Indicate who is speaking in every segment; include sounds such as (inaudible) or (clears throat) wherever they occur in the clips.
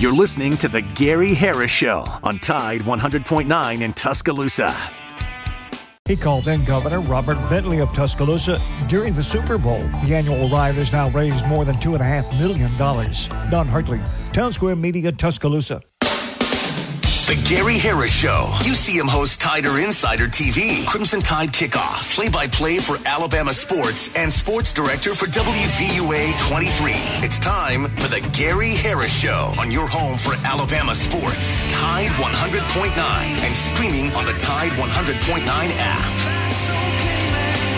Speaker 1: You're listening to The Gary Harris Show on Tide 100.9 in Tuscaloosa.
Speaker 2: He called in Governor Robert Bentley of Tuscaloosa during the Super Bowl. The annual ride has now raised more than $2.5 million. Don Hartley, Town Square Media, Tuscaloosa.
Speaker 1: The Gary Harris Show. UCM host Tider Insider TV, Crimson Tide Kickoff, play by play for Alabama sports, and sports director for WVUA 23. It's time for the Gary Harris Show on your home for Alabama sports. Tide 100.9 and streaming on the Tide 100.9 app.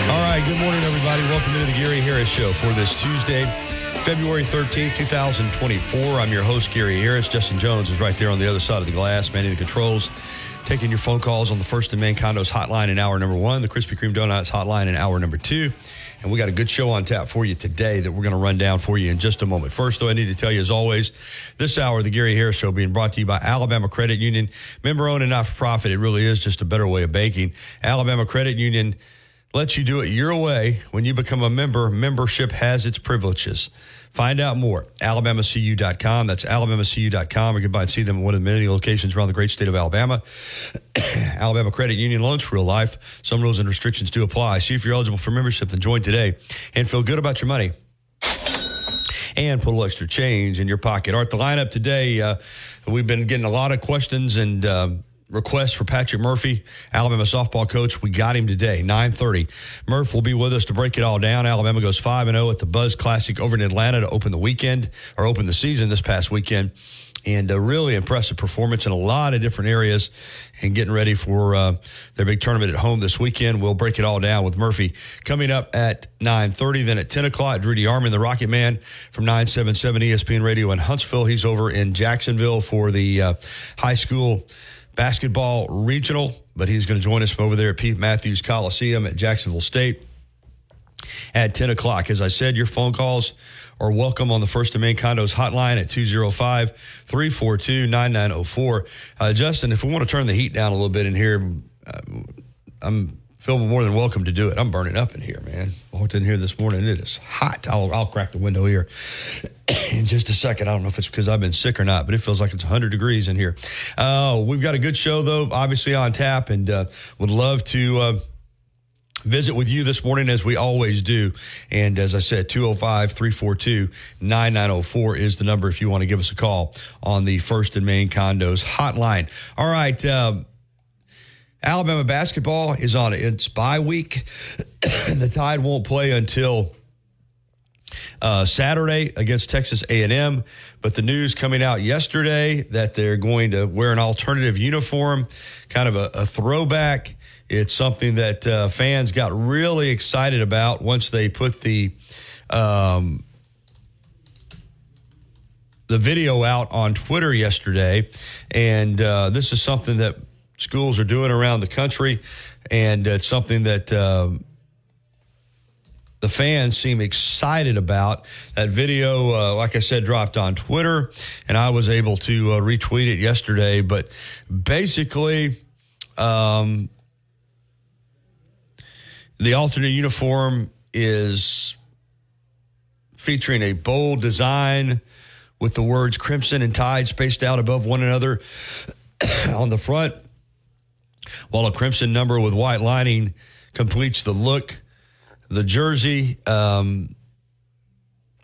Speaker 3: All right, good morning, everybody. Welcome to the Gary Harris Show for this Tuesday. February 13th, 2024. I'm your host, Gary Harris. Justin Jones is right there on the other side of the glass, manning the controls, taking your phone calls on the First and Main Condos hotline in hour number one, the Krispy Kreme Donuts hotline in hour number two. And we got a good show on tap for you today that we're going to run down for you in just a moment. First, though, I need to tell you, as always, this hour, the Gary Harris Show being brought to you by Alabama Credit Union, member owned and not for profit. It really is just a better way of banking. Alabama Credit Union lets you do it your way. When you become a member, membership has its privileges. Find out more, alabamacu.com. That's alabamacu.com. Or get by and see them in one of the many locations around the great state of Alabama. (coughs) Alabama Credit Union loans for real life. Some rules and restrictions do apply. See if you're eligible for membership, then join today and feel good about your money and put a little extra change in your pocket. Right, the lineup today, uh, we've been getting a lot of questions and um, requests for Patrick Murphy, Alabama softball coach. We got him today, 9.30. Murph will be with us to break it all down. Alabama goes 5 and 0 at the Buzz Classic over in Atlanta to open the weekend, or open the season this past weekend. And a really impressive performance in a lot of different areas and getting ready for uh, their big tournament at home this weekend. We'll break it all down with Murphy coming up at 9.30. Then at 10 o'clock, Drudy Armand, the Rocket Man from 977 ESPN Radio in Huntsville. He's over in Jacksonville for the uh, high school basketball regional, but he's going to join us from over there at Pete Matthews Coliseum at Jacksonville State at 10 o'clock. As I said, your phone calls are welcome on the First and Main Condos hotline at 205 342 9904. Uh, Justin, if we want to turn the heat down a little bit in here, uh, I'm feel more than welcome to do it. I'm burning up in here, man. Walked in here this morning. It is hot. I'll, I'll crack the window here (clears throat) in just a second. I don't know if it's because I've been sick or not, but it feels like it's 100 degrees in here. Uh, we've got a good show, though, obviously on tap, and uh, would love to. Uh, visit with you this morning as we always do. And as I said, 205 342 9904 is the number if you want to give us a call on the First and Main Condos hotline. All right. Um, Alabama basketball is on its bye week. (coughs) the Tide won't play until uh, Saturday against Texas A&M. But the news coming out yesterday that they're going to wear an alternative uniform, kind of a, a throwback. It's something that uh, fans got really excited about once they put the um, the video out on Twitter yesterday, and uh, this is something that schools are doing around the country, and it's something that. Um, the fans seem excited about. That video, uh, like I said, dropped on Twitter, and I was able to uh, retweet it yesterday. But basically, um, the alternate uniform is featuring a bold design with the words Crimson and Tide spaced out above one another (coughs) on the front, while a crimson number with white lining completes the look. The jersey um,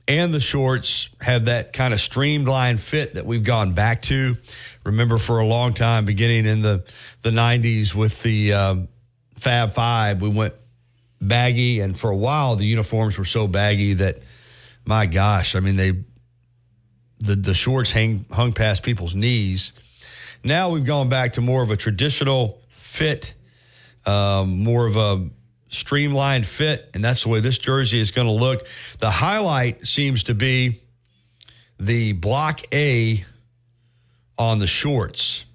Speaker 3: and the shorts have that kind of streamlined fit that we've gone back to. Remember, for a long time, beginning in the, the 90s with the um, Fab Five, we went baggy, and for a while, the uniforms were so baggy that, my gosh, I mean, they the the shorts hang hung past people's knees. Now we've gone back to more of a traditional fit, um, more of a streamlined fit, and that's the way this jersey is going to look. The highlight seems to be the block A on the shorts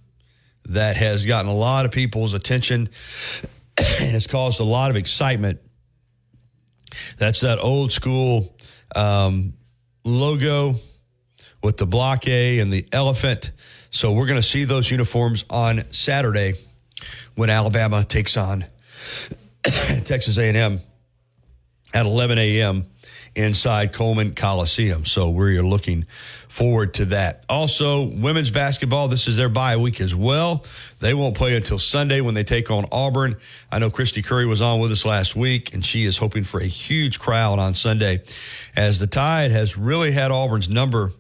Speaker 3: that has gotten a lot of people's attention (clears throat) and has caused a lot of excitement. That's that old school um, logo with the block A and the elephant. So we're going to see those uniforms on Saturday when Alabama takes on (coughs) Texas A&M at 11 a.m. inside Coleman Coliseum. So we're looking forward to that. Also, women's basketball, this is their bye week as well. They won't play until Sunday when they take on Auburn. I know Kristy Curry was on with us last week, and she is hoping for a huge crowd on Sunday as the Tide has really had Auburn's number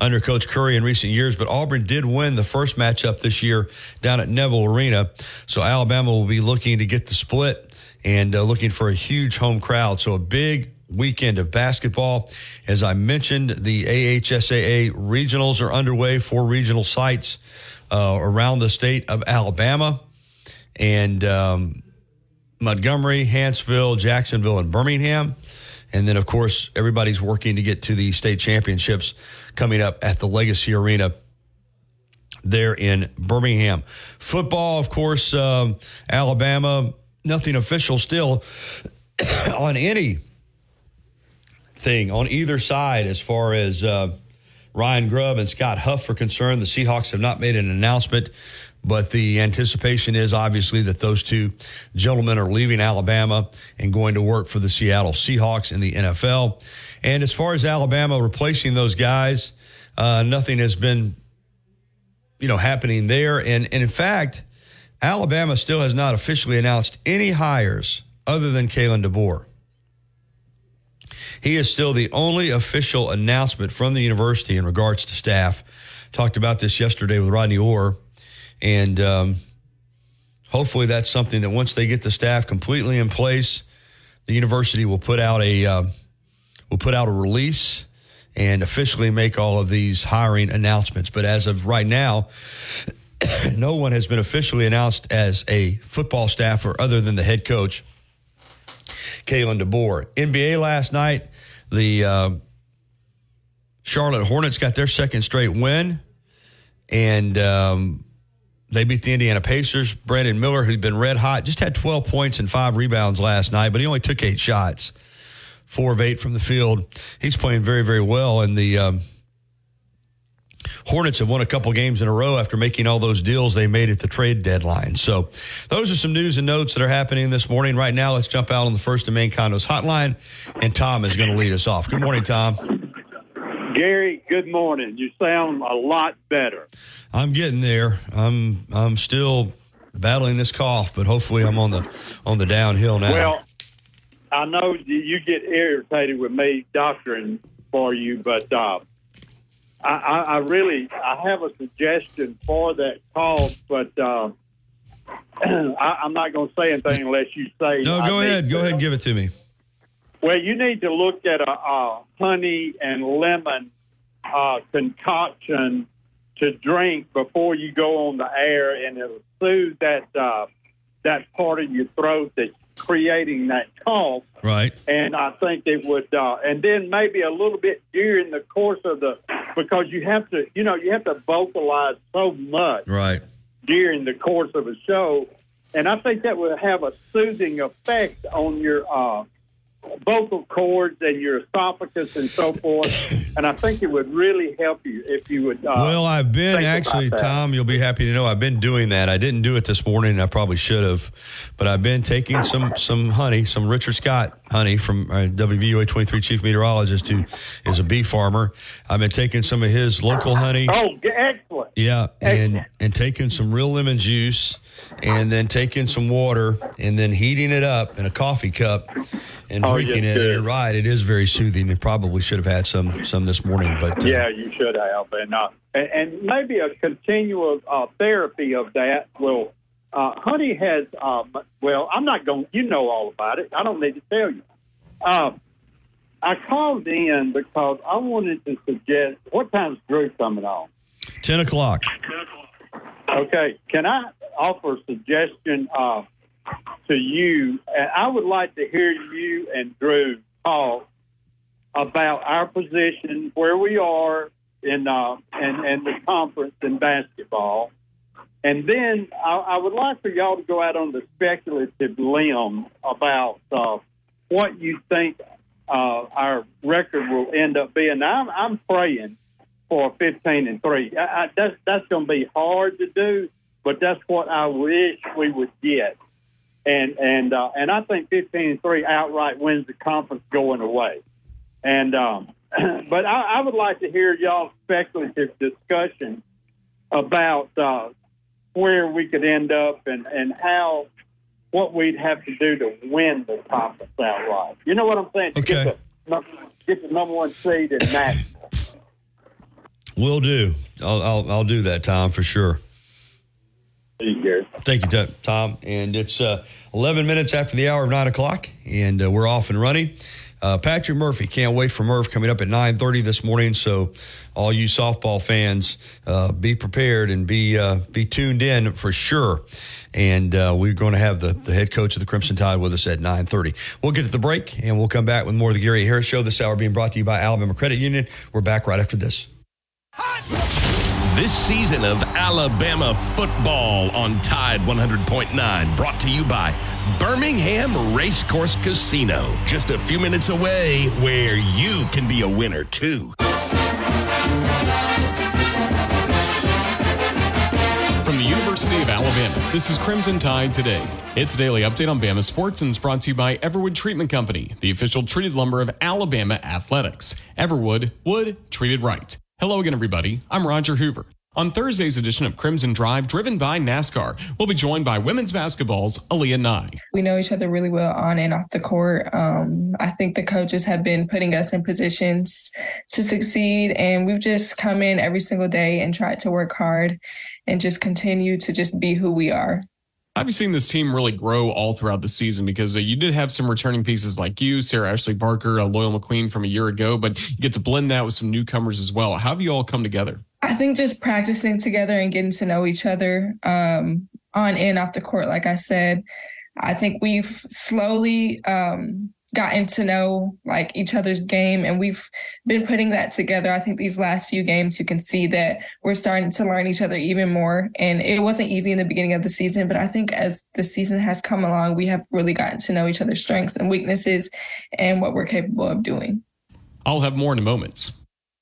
Speaker 3: under Coach Curry in recent years, but Auburn did win the first matchup this year down at Neville Arena. So Alabama will be looking to get the split and uh, looking for a huge home crowd. So a big weekend of basketball. As I mentioned, the AHSAA regionals are underway, four regional sites uh, around the state of Alabama. And um, Montgomery, Huntsville, Jacksonville, and Birmingham. And then, of course, everybody's working to get to the state championships coming up at the Legacy Arena there in Birmingham. Football, of course, um, Alabama, nothing official still (coughs) on any thing on either side as far as uh, Ryan Grubb and Scott Huff are concerned. The Seahawks have not made an announcement, but the anticipation is obviously that those two gentlemen are leaving Alabama and going to work for the Seattle Seahawks in the NFL. And as far as Alabama replacing those guys, uh, nothing has been, you know, happening there. And, and in fact, Alabama still has not officially announced any hires other than Kalen DeBoer. He is still the only official announcement from the university in regards to staff. Talked about this yesterday with Rodney Orr, and um, hopefully that's something that once they get the staff completely in place, the university will put out a uh, will put out a release and officially make all of these hiring announcements. But as of right now, (coughs) no one has been officially announced as a football staffer other than the head coach, Kalen DeBoer. NBA last night, the uh, Charlotte Hornets got their second straight win, and um, they beat the Indiana Pacers. Brandon Miller, who'd been red hot, just had 12 points and five rebounds last night, but he only took eight shots four of eight from the field. He's playing very, very well. And the um, Hornets have won a couple games in a row after making all those deals they made at the trade deadline. So those are some news and notes that are happening this morning. Right now, let's jump out on the first and main condos hotline, and Tom is going to lead us off. Good morning, Tom.
Speaker 4: Gary, good morning. You sound a lot better.
Speaker 3: I'm getting there. I'm I'm still battling this cough, but hopefully I'm on the on the downhill now.
Speaker 4: Well, I know you get irritated with me doctoring for you, but uh, I, I really I have a suggestion for that call, but uh, (clears throat) I, I'm not going to say anything unless you say.
Speaker 3: No, go ahead. Go ahead and give it to me.
Speaker 4: Well, you need to look at a, a honey and lemon uh, concoction to drink before you go on the air, and it'll soothe that uh, that part of your throat that creating that cough.
Speaker 3: Right.
Speaker 4: And I think it would, uh, and then maybe a little bit during the course of the, because you have to, you know, you have to vocalize so much.
Speaker 3: Right.
Speaker 4: During the course of a show. And I think that would have a soothing effect on your, uh, vocal cords and your esophagus and so forth. And I think it would really help you if you would. Uh,
Speaker 3: well, I've been actually, Tom. You'll be happy to know I've been doing that. I didn't do it this morning. I probably should have, but I've been taking some some honey, some Richard Scott honey from uh, WVUA 23 chief meteorologist who is a bee farmer. I've been taking some of his local honey.
Speaker 4: Oh, excellent!
Speaker 3: Yeah, and and taking some real lemon juice, and then taking some water, and then heating it up in a coffee cup and drinking yes, it. You're right; it is very soothing. And probably should have had some some this morning, but
Speaker 4: uh, yeah, you should have, and uh, and, maybe a continual uh, therapy of that will. Uh, honey has, um, well, I'm not going. You know all about it. I don't need to tell you. Um, I called in because I wanted to suggest what time's Drew coming on?
Speaker 3: Ten o'clock.
Speaker 4: Okay, can I offer a suggestion? To you, and I would like to hear you and Drew talk about our position, where we are in uh, and and the conference in basketball, and then I, I would like for y'all to go out on the speculative limb about uh, what you think uh, our record will end up being. Now, I'm, I'm praying for 15 and three. I, I, that's that's going to be hard to do, but that's what I wish we would get. And and uh, and I think 15 and three outright wins the conference going away. And um, (clears throat) but I, I would like to hear y'all speculative discussion about uh, where we could end up and and how what we'd have to do to win the conference outright. You know what I'm saying?
Speaker 3: Okay.
Speaker 4: Get the, get the number one seed in that.
Speaker 3: Will do. I'll, I'll, I'll do that, Tom, for sure. Thank you, Tom- Tom. And it's uh, 11 minutes after the hour of 9 o'clock, and uh, we're off and running. Uh, Patrick Murphy, can't wait for Murph coming up at 9.30 this morning. So all you softball fans, uh, be prepared and be uh, be tuned in for sure. And uh, we're going to have the, the head coach of the Crimson Tide with us at 9.30. We'll get to the break, and we'll come back with more of the Gary Harris Show. This hour being brought to you by Alabama Credit Union. We're back right after this.
Speaker 5: This season of Alabama football on Tide 100.9 brought to you by Birmingham Racecourse Casino. Just a few minutes away where you can be a winner too.
Speaker 6: From the University of Alabama, this is Crimson Tide Today. It's a daily update on Bama sports and is brought to you by Everwood Treatment Company, the official treated lumber of Alabama athletics. Everwood, wood treated right. Hello again, everybody. I'm Roger Hoover. On Thursday's edition of Crimson Drive, driven by NASCAR, we'll be joined by women's basketball's Aaliyah Nye.
Speaker 7: we know each other really well on and off the court. Um, I think the coaches have been putting us in positions to succeed, and we've just come in every single day and tried to work hard and just continue to just be who we are.
Speaker 6: I've seen this team really grow all throughout the season because uh, you did have some returning pieces like you, Sarah Ashley Barker, uh, Loyal McQueen from a year ago, but you get to blend that with some newcomers as well. How have you all come together?
Speaker 7: I think just practicing together and getting to know each other um, on and off the court, like I said, I think we've slowly um, gotten to know like each other's game, and we've been putting that together. I think these last few games, you can see that we're starting to learn each other even more. And it wasn't easy in the beginning of the season, but I think as the season has come along, we have really gotten to know each other's strengths and weaknesses and what we're capable of doing.
Speaker 6: I'll have more in a moment.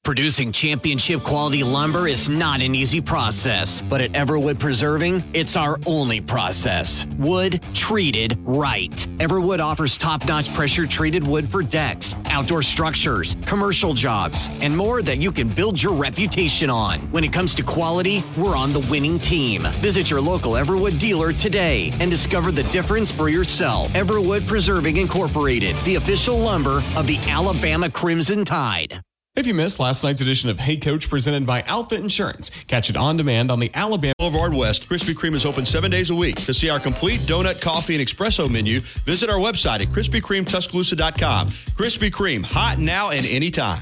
Speaker 8: Producing championship quality lumber is not an easy process, but at Everwood Preserving, it's our only process. Wood treated right. Everwood offers top notch pressure treated wood for decks, outdoor structures, commercial jobs, and more that you can build your reputation on. When it comes to quality, we're on the winning team. Visit your local Everwood dealer today and discover the difference for yourself. Everwood Preserving Incorporated, the official lumber of the Alabama Crimson Tide.
Speaker 6: If you missed last night's edition of Hey Coach presented by Outfit Insurance, catch it on demand on the Alabama.
Speaker 3: Boulevard West, Krispy Kreme is open seven days a week. To see our complete donut, coffee, and espresso menu, visit our website at KrispyKremeTuscaloosa.com. Krispy Kreme, hot now and anytime.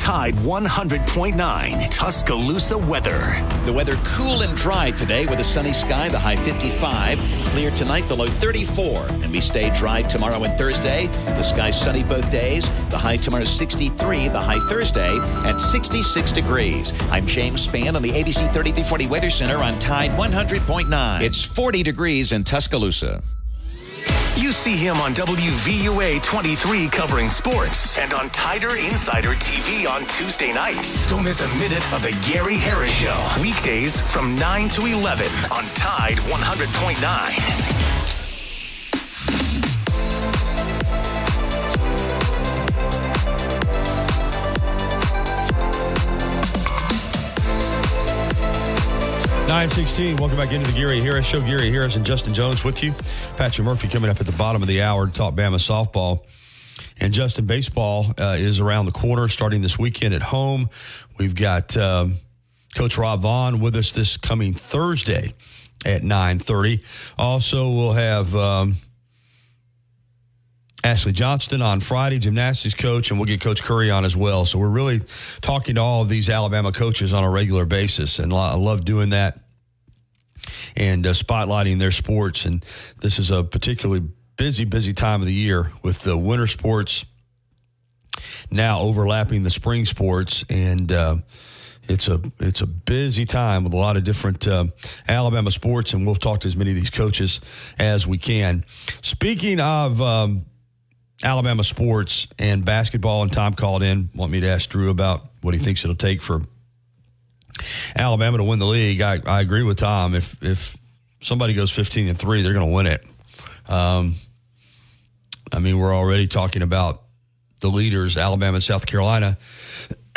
Speaker 1: Tide 100.9 Tuscaloosa weather.
Speaker 9: The weather cool and dry today with a sunny sky, the high 55. Clear tonight, the low 34. And we stay dry tomorrow and Thursday. The sky sunny both days. The high tomorrow 63, the high Thursday at 66 degrees. I'm James Spann on the ABC 3340 Weather Center on Tide 100.9. It's 40 degrees in Tuscaloosa.
Speaker 1: You see him on WVUA 23 covering sports and on Tider Insider TV on Tuesday nights. Don't miss a minute of the Gary Harris Show. Weekdays from 9 to 11 on Tide 100.9.
Speaker 3: Nine sixteen. Welcome back into the Gary Harris Show. Gary Harris and Justin Jones with you. Patrick Murphy coming up at the bottom of the hour to talk Bama softball. And Justin, baseball uh, is around the corner, starting this weekend at home. We've got um, Coach Rob Vaughn with us this coming Thursday at nine thirty. Also, we'll have. Um, Ashley Johnston on Friday, gymnastics coach, and we'll get Coach Curry on as well. So we're really talking to all of these Alabama coaches on a regular basis, and I love doing that and uh, spotlighting their sports. And this is a particularly busy, busy time of the year with the winter sports now overlapping the spring sports, and uh, it's a it's a busy time with a lot of different uh, Alabama sports, and we'll talk to as many of these coaches as we can. Speaking of. Um, Alabama sports and basketball, and Tom called in, want me to ask Drew about what he thinks it'll take for Alabama to win the league. I, I agree with Tom. If if somebody goes fifteen and three, they're going to win it. Um, I mean, we're already talking about the leaders, Alabama and South Carolina,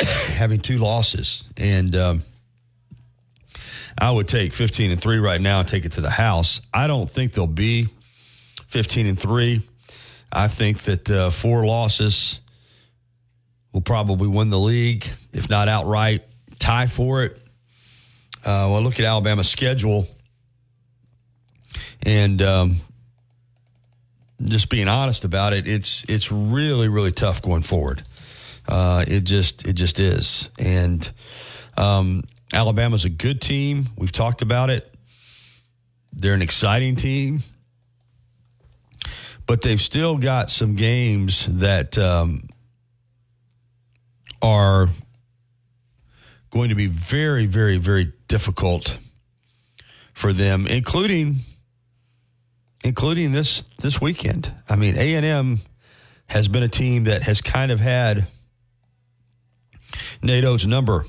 Speaker 3: (coughs) having two losses. And um, I would take 15 and 3 right now and take it to the house. I don't think they'll be 15 and 3. I think that uh, four losses will probably win the league, if not outright, tie for it. Uh, well, look at Alabama's schedule. And um, just being honest about it, it's it's really really tough going forward. Uh, it just it just is, and um, Alabama's a good team. We've talked about it. They're an exciting team, but they've still got some games that um, are going to be very very very difficult for them, including including this this weekend. I mean, A and M has been a team that has kind of had Nate Oats' number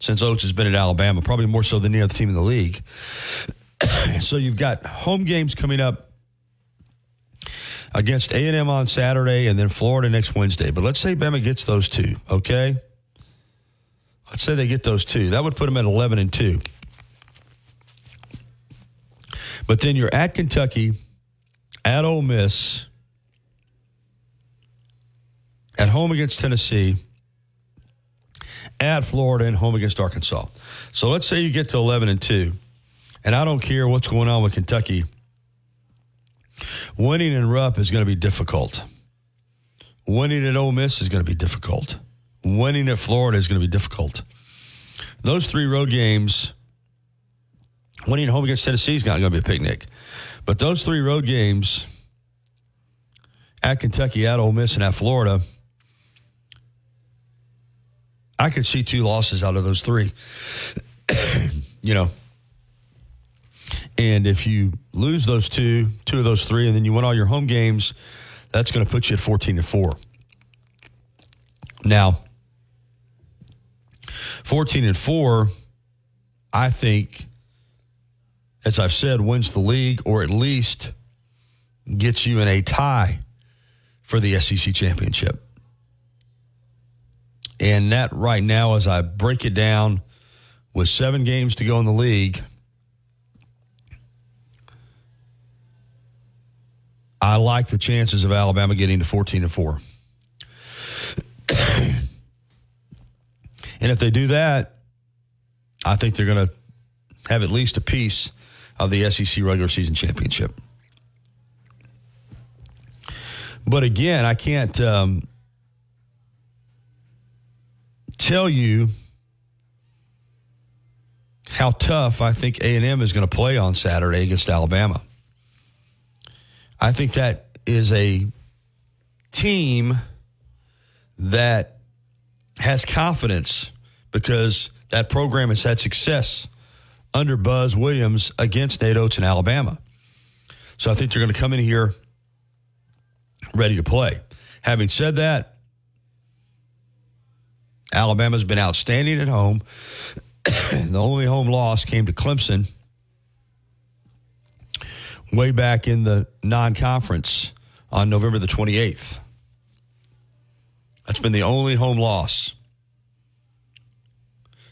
Speaker 3: since Oats has been at Alabama, probably more so than any other team in the league. (coughs) so you've got home games coming up against A&M on Saturday and then Florida next Wednesday. But let's say Bama gets those two, okay? Let's say they get those two. That would put them at 11 and 2. But then you're at Kentucky, at Ole Miss, at home against Tennessee, at Florida, and home against Arkansas. So let's say you get to 11 and 2, and I don't care what's going on with Kentucky. Winning in Rupp is going to be difficult. Winning at Ole Miss is going to be difficult. Winning at Florida is going to be difficult. Those three road games winning at home against Tennessee is not going to be a picnic. But those three road games at Kentucky, at Ole Miss, and at Florida, I could see two losses out of those three. (coughs) you know, and if you lose those two, two of those three, and then you win all your home games, that's going to put you at 14 to 4. Now, 14 and 4, I think as I've said, wins the league or at least gets you in a tie for the SEC championship. And that right now, as I break it down with seven games to go in the league, I like the chances of Alabama getting to 14 and 4. and if they do that, I think they're going to have at least a piece of the SEC regular season championship. But again, I can't um, tell you how tough I think A&M is going to play on Saturday against Alabama. I think that is a team that has confidence because that program has had success under Buzz Williams against Nate Oats in Alabama. So I think they're going to come in here ready to play. Having said that, Alabama's been outstanding at home. (coughs) the only home loss came to Clemson way back in the non conference on November the 28th. That's been the only home loss.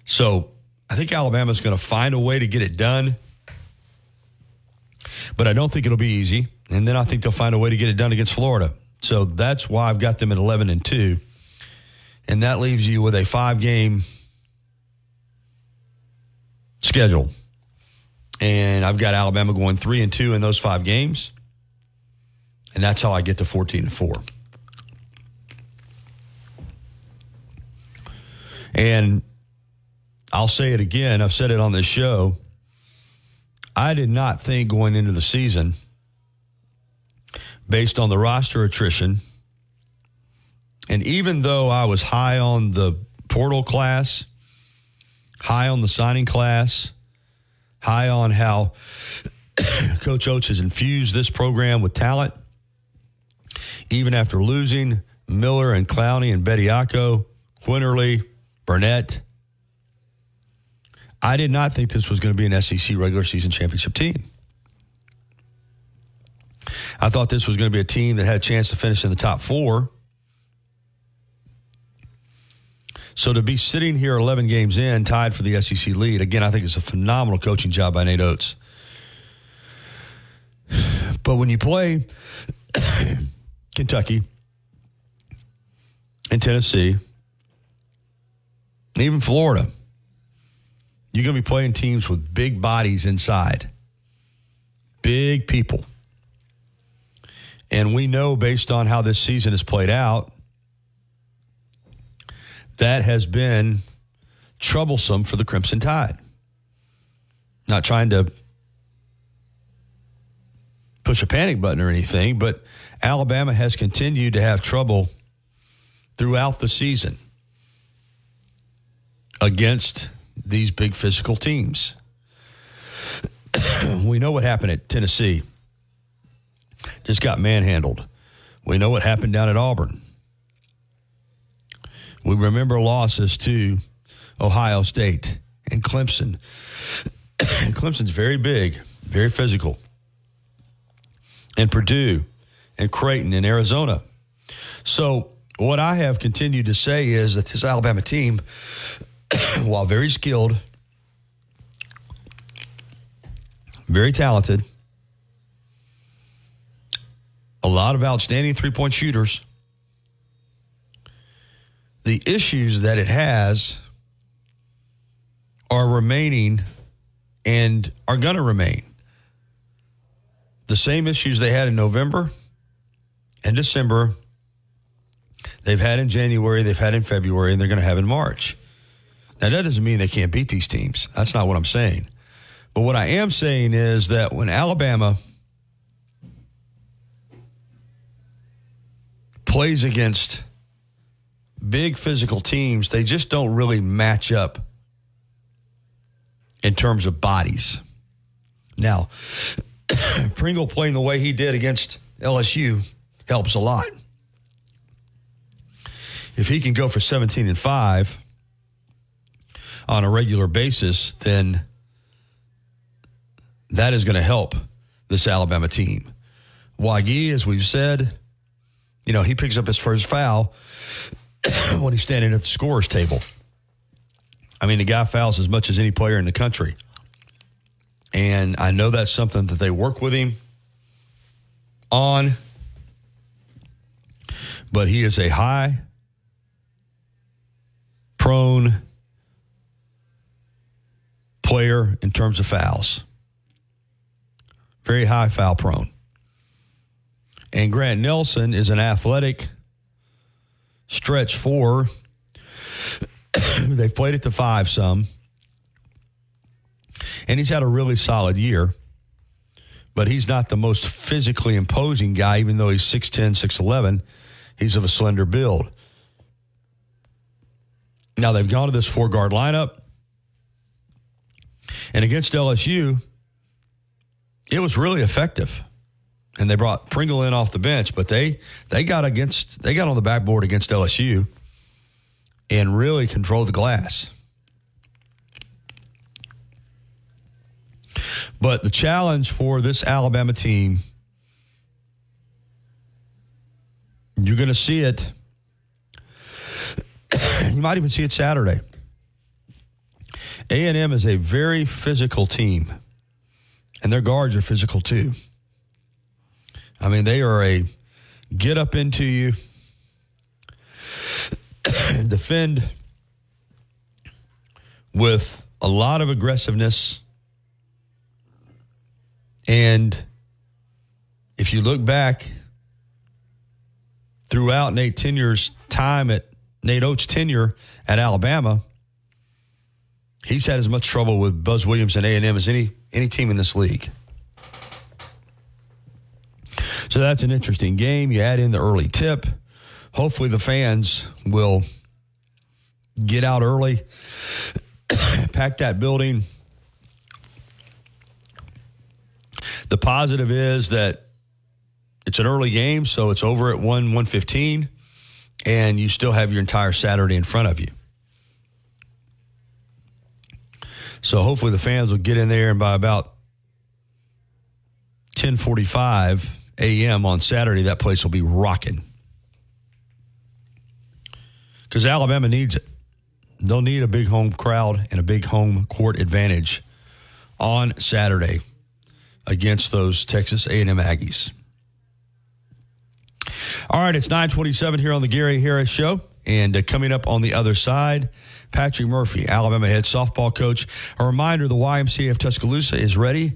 Speaker 3: So I think Alabama's going to find a way to get it done, but I don't think it'll be easy. And then I think they'll find a way to get it done against Florida. So that's why I've got them at 11 and 2. And that leaves you with a five game schedule. And I've got Alabama going 3 and 2 in those five games. And that's how I get to 14 and 4. And I'll say it again. I've said it on this show. I did not think going into the season, based on the roster attrition, and even though I was high on the portal class, high on the signing class, high on how (coughs) Coach Oats has infused this program with talent, even after losing Miller and Clowney and Bediako, Quinerly, Burnett, I did not think this was going to be an SEC regular season championship team. I thought this was going to be a team that had a chance to finish in the top four. So to be sitting here 11 games in, tied for the SEC lead, again, I think it's a phenomenal coaching job by Nate Oats. (sighs) But when you play (coughs) Kentucky and Tennessee, and even Florida, you're going to be playing teams with big bodies inside, big people. And we know based on how this season has played out, that has been troublesome for the Crimson Tide. Not trying to push a panic button or anything, but Alabama has continued to have trouble throughout the season against these big physical teams. (coughs) we know what happened at Tennessee. Just got manhandled. We know what happened down at Auburn. We remember losses to Ohio State and Clemson. (coughs) Clemson's very big, very physical. And Purdue and Creighton in Arizona. So, what I have continued to say is that this Alabama team, (coughs) while very skilled, very talented, a lot of outstanding three point shooters, the issues that it has are remaining and are going to remain. The same issues they had in November and December, they've had in January, they've had in February, and they're going to have in March. Now, that doesn't mean they can't beat these teams. That's not what I'm saying. But what I am saying is that when Alabama plays against big physical teams, they just don't really match up in terms of bodies. Now, (coughs) Pringle playing the way he did against LSU helps a lot. If he can go for 17 and 5 on a regular basis, then that is going to help this Alabama team. Wague, as we've said, you know, he picks up his first foul (coughs) when he's standing at the scorer's table. I mean, the guy fouls as much as any player in the country. And I know that's something that they work with him on. But he is a high, prone player in terms of fouls. Very high foul prone. And Grant Nelson is an athletic stretch four. They've played it to five some. And he's had a really solid year. But he's not the most physically imposing guy, even though he's 6'10, 6'11. He's of a slender build. Now they've gone to this four guard lineup. And against LSU, it was really effective. And they brought Pringle in off the bench, but they they got against they got on the backboard against LSU and really controlled the glass. But the challenge for this Alabama team, you're going to see it. (coughs) you might even see it Saturday. A&M is a very physical team, and their guards are physical too. I mean, they are a get up into you, (coughs) defend with a lot of aggressiveness. And if you look back throughout Nate Tenure's time at Nate Oats' tenure at Alabama, he's had as much trouble with Buzz Williams and A&M as any any team in this league. So that's an interesting game. You add in the early tip. Hopefully the fans will get out early, (coughs) pack that building. The positive is that it's an early game, so it's over at 1 115, and you still have your entire Saturday in front of you. So hopefully the fans will get in there and by about 1045 a.m. on Saturday, that place will be rocking. Because Alabama needs it. They'll need a big home crowd and a big home court advantage on Saturday against those Texas A&M Aggies. All right, it's 927 here on the Gary Harris Show. And uh, coming up on the other side, Patrick Murphy, Alabama head softball coach. A reminder the YMCA of Tuscaloosa is ready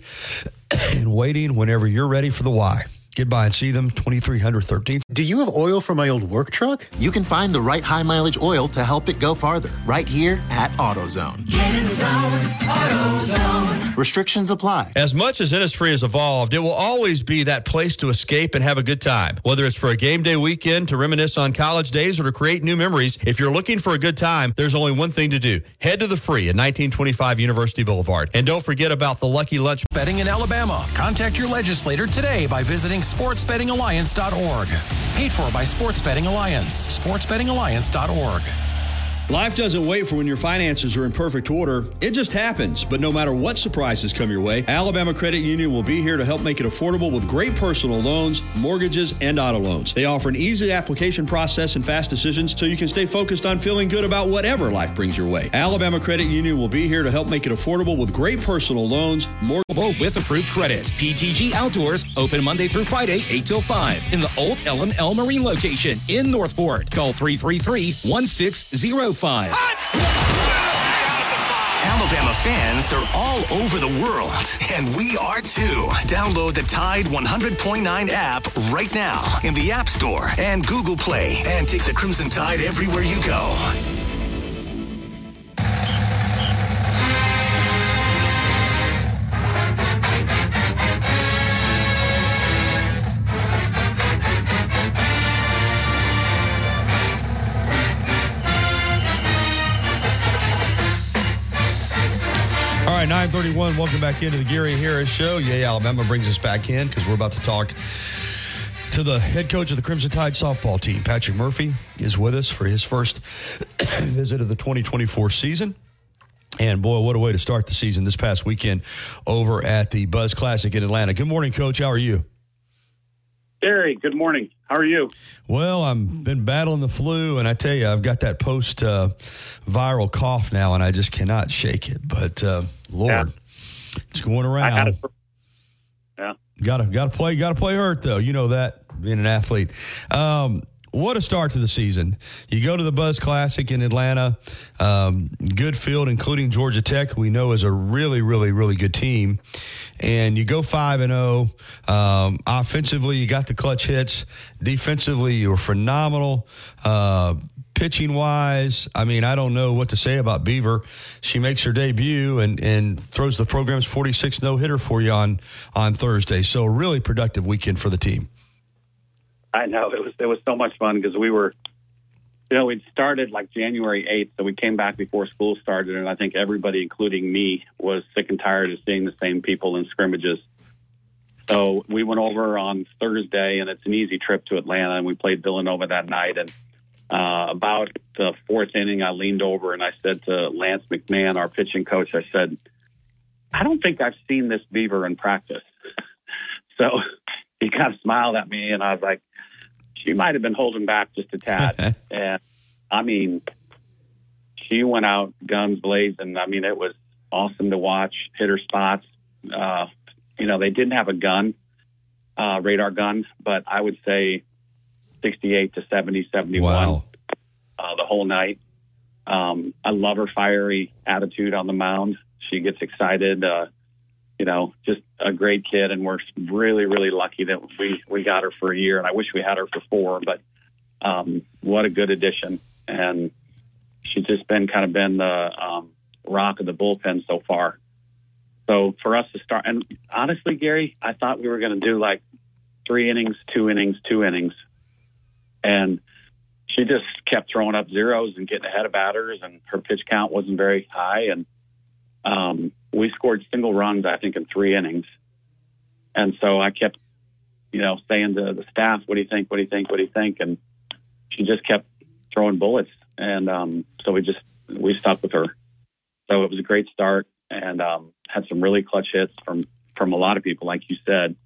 Speaker 3: (coughs) and waiting whenever you're ready for the Y. Get by and see them, 2300 13th.
Speaker 10: Do you have oil for my old work truck?
Speaker 11: You can find the right high mileage oil to help it go farther right here at AutoZone.
Speaker 12: Get in the zone, AutoZone.
Speaker 11: Restrictions apply.
Speaker 3: As much as Innisfree has evolved, it will always be that place to escape and have a good time. Whether it's for a game day weekend, to reminisce on college days, or to create new memories, if you're looking for a good time, there's only one thing to do. Head to the free at 1925 University Boulevard. And don't forget about the Lucky Lunch.
Speaker 13: Betting in Alabama. Contact your legislator today by visiting sportsbettingalliance.org. Paid for by Sports Betting Alliance. Sportsbettingalliance.org.
Speaker 3: Life doesn't wait for when your finances are in perfect order. It just happens. But no matter what surprises come your way, Alabama Credit Union will be here to help make it affordable with great personal loans, mortgages, and auto loans. They offer an easy application process and fast decisions so you can stay focused on feeling good about whatever life brings your way. Alabama Credit Union will be here to help make it affordable with great personal loans, mortgage
Speaker 14: with approved credit. PTG Outdoors open Monday through Friday, 8 till 5 in the old LML L Marine location in Northport. Call 333 1600 105.
Speaker 1: Alabama fans are all over the world, and we are too. Download the Tide 100.9 app right now in the App Store and Google Play, and take the Crimson Tide everywhere you go.
Speaker 3: Right, 931. Welcome back into the Gary Harris Show. Yay, Alabama brings us back in because we're about to talk to the head coach of the Crimson Tide softball team. Patrick Murphy is with us for his first (coughs) visit of the 2024 season. And boy, what a way to start the season this past weekend over at the Buzz Classic in Atlanta. Good morning, coach. How are you?
Speaker 15: Gary, good morning. How are you?
Speaker 3: Well, I've been battling the flu, and I tell you, I've got that post uh, viral cough now, and I just cannot shake it. But uh, Lord, yeah. it's going around.
Speaker 15: I had it for, yeah.
Speaker 3: Gotta gotta play gotta play hurt though. You know that being an athlete. Um, what a start to the season. You go to the Buzz Classic in Atlanta, um, good field, including Georgia Tech, we know is a really, really, really good team. And you go 5 and 0. Um, offensively, you got the clutch hits. Defensively, you were phenomenal. Uh, pitching wise, I mean, I don't know what to say about Beaver. She makes her debut and, and throws the program's 46 no hitter for you on, on Thursday. So, really productive weekend for the team.
Speaker 15: I know it was it was so much fun because we were, you know, we'd started like January eighth, so we came back before school started, and I think everybody, including me, was sick and tired of seeing the same people in scrimmages. So we went over on Thursday, and it's an easy trip to Atlanta, and we played Villanova that night. And uh, about the fourth inning, I leaned over and I said to Lance McMahon, our pitching coach, I said, "I don't think I've seen this beaver in practice." (laughs) so he kind of smiled at me, and I was like she might have been holding back just a tad. and I mean, she went out guns blazing. I mean, it was awesome to watch. Hit her spots. Uh, you know, they didn't have a gun, uh, radar gun, but I would say 68 to 70, 71
Speaker 3: wow.
Speaker 15: uh, the whole night. Um, I love her fiery attitude on the mound. She gets excited. Uh, you know, just a great kid, and we're really, really lucky that we we got her for a year. And I wish we had her for four, but um, what a good addition! And she's just been kind of been the um, rock of the bullpen so far. So for us to start, and honestly, Gary, I thought we were going to do like three innings, two innings, two innings, and she just kept throwing up zeros and getting ahead of batters, and her pitch count wasn't very high, and um, we scored single runs, I think, in three innings. And so I kept, you know, saying to the staff, what do you think? What do you think? What do you think? And she just kept throwing bullets. And um, so we just, we stuck with her. So it was a great start and um, had some really clutch hits from, from a lot of people, like you said.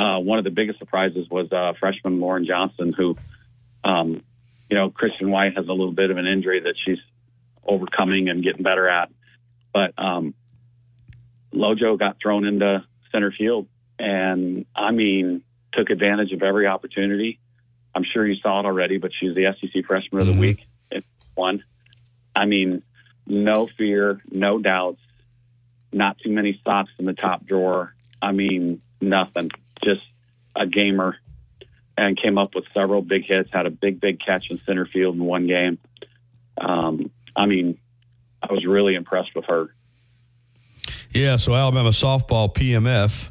Speaker 15: uh, one of the biggest surprises was uh, freshman Lauren Johnson, who, um, you know, Christian White has a little bit of an injury that she's overcoming and getting better at. But um, Lojo got thrown into center field, and I mean, took advantage of every opportunity. I'm sure you saw it already, but she's the SEC Freshman of the Week. It won. I mean, no fear, no doubts, not too many socks in the top drawer. I mean, nothing. Just a gamer and came up with several big hits, had a big, big catch in center field in one game. Um, I mean, I was really impressed with her.
Speaker 3: Yeah, so Alabama softball PMF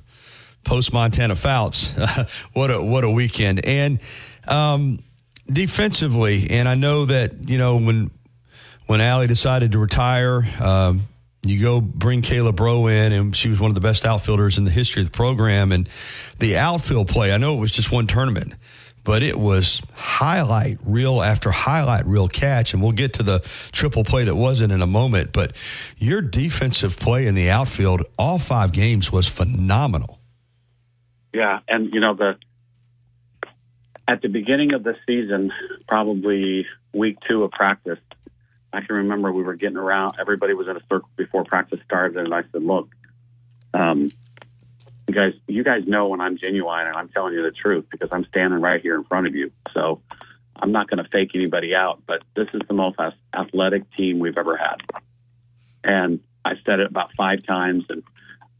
Speaker 3: post Montana Fouts. (laughs) what a what a weekend. And um, defensively, and I know that, you know, when when Allie decided to retire, um, you go bring Kayla Braud in, and she was one of the best outfielders in the history of the program. And the outfield play, I know it was just one tournament, but it was highlight reel after highlight reel catch. And we'll get to the triple play that wasn't in a moment. But your defensive play in the outfield, all five games, was phenomenal.
Speaker 15: Yeah, and you know the at the beginning of the season, probably week two of practice, I can remember we were getting around. Everybody was in a circle before practice started, and I said, "Look, um, you guys, you guys know when I'm genuine and I'm telling you the truth because I'm standing right here in front of you. So I'm not going to fake anybody out. But this is the most athletic team we've ever had, and I said it about five times, and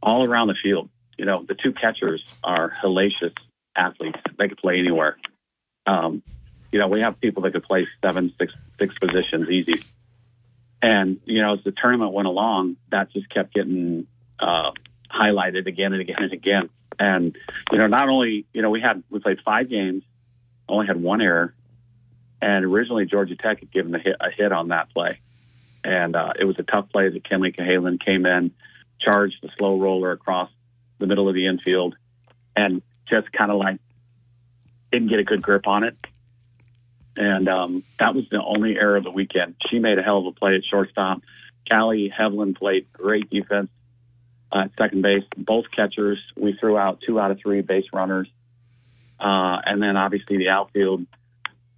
Speaker 15: all around the field. You know, the two catchers are hellacious athletes. They could play anywhere. Um, you know, we have people that could play seven, six, six positions easy. And, you know, as the tournament went along, that just kept getting uh, highlighted again and again and again. And, you know, not only, you know, we had, we played five games, only had one error. And originally Georgia Tech had given a hit, a hit on that play. And uh, it was a tough play that Kenleigh Cahalan came in, charged the slow roller across the middle of the infield, and just kind of like didn't get a good grip on it and um, that was the only error of the weekend. She made a hell of a play at shortstop. Kali Heivilin played great defense at second base. Both catchers, we threw out two out of three base runners. Uh, and then obviously the outfield,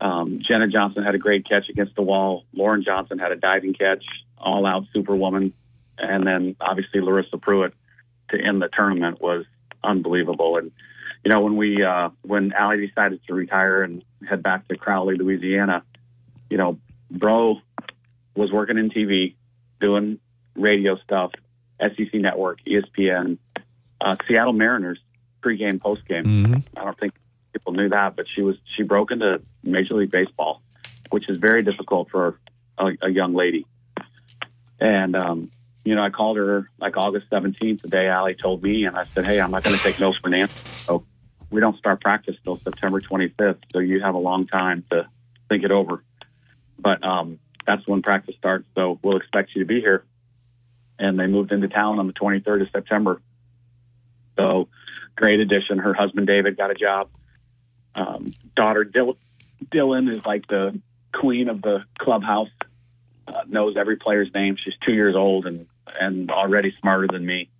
Speaker 15: um, Jenna Johnson had a great catch against the wall. Lauren Johnson had a diving catch, all out superwoman. And then obviously Larissa Preuitt to end the tournament was unbelievable. And you know, when we uh, when Allie decided to retire and head back to Crowley, Louisiana, you know, Braud was working in TV, doing radio stuff, SEC Network, ESPN, uh, Seattle Mariners pregame, postgame. Mm-hmm. I don't think people knew that, but she was she broke into Major League Baseball, which is very difficult for a, a young lady. And um, you know, I called her like August 17th, the day Allie told me, and I said, "Hey, I'm not going to take no for an answer." So we don't start practice till September 25th, so you have a long time to think it over. But um, that's when practice starts, so we'll expect you to be here. And they moved into town on the 23rd of September. So great addition. Her husband David got a job. Um, daughter Dill- Dylan is like the queen of the clubhouse. Uh, knows every player's name. She's two years old and and already smarter than me.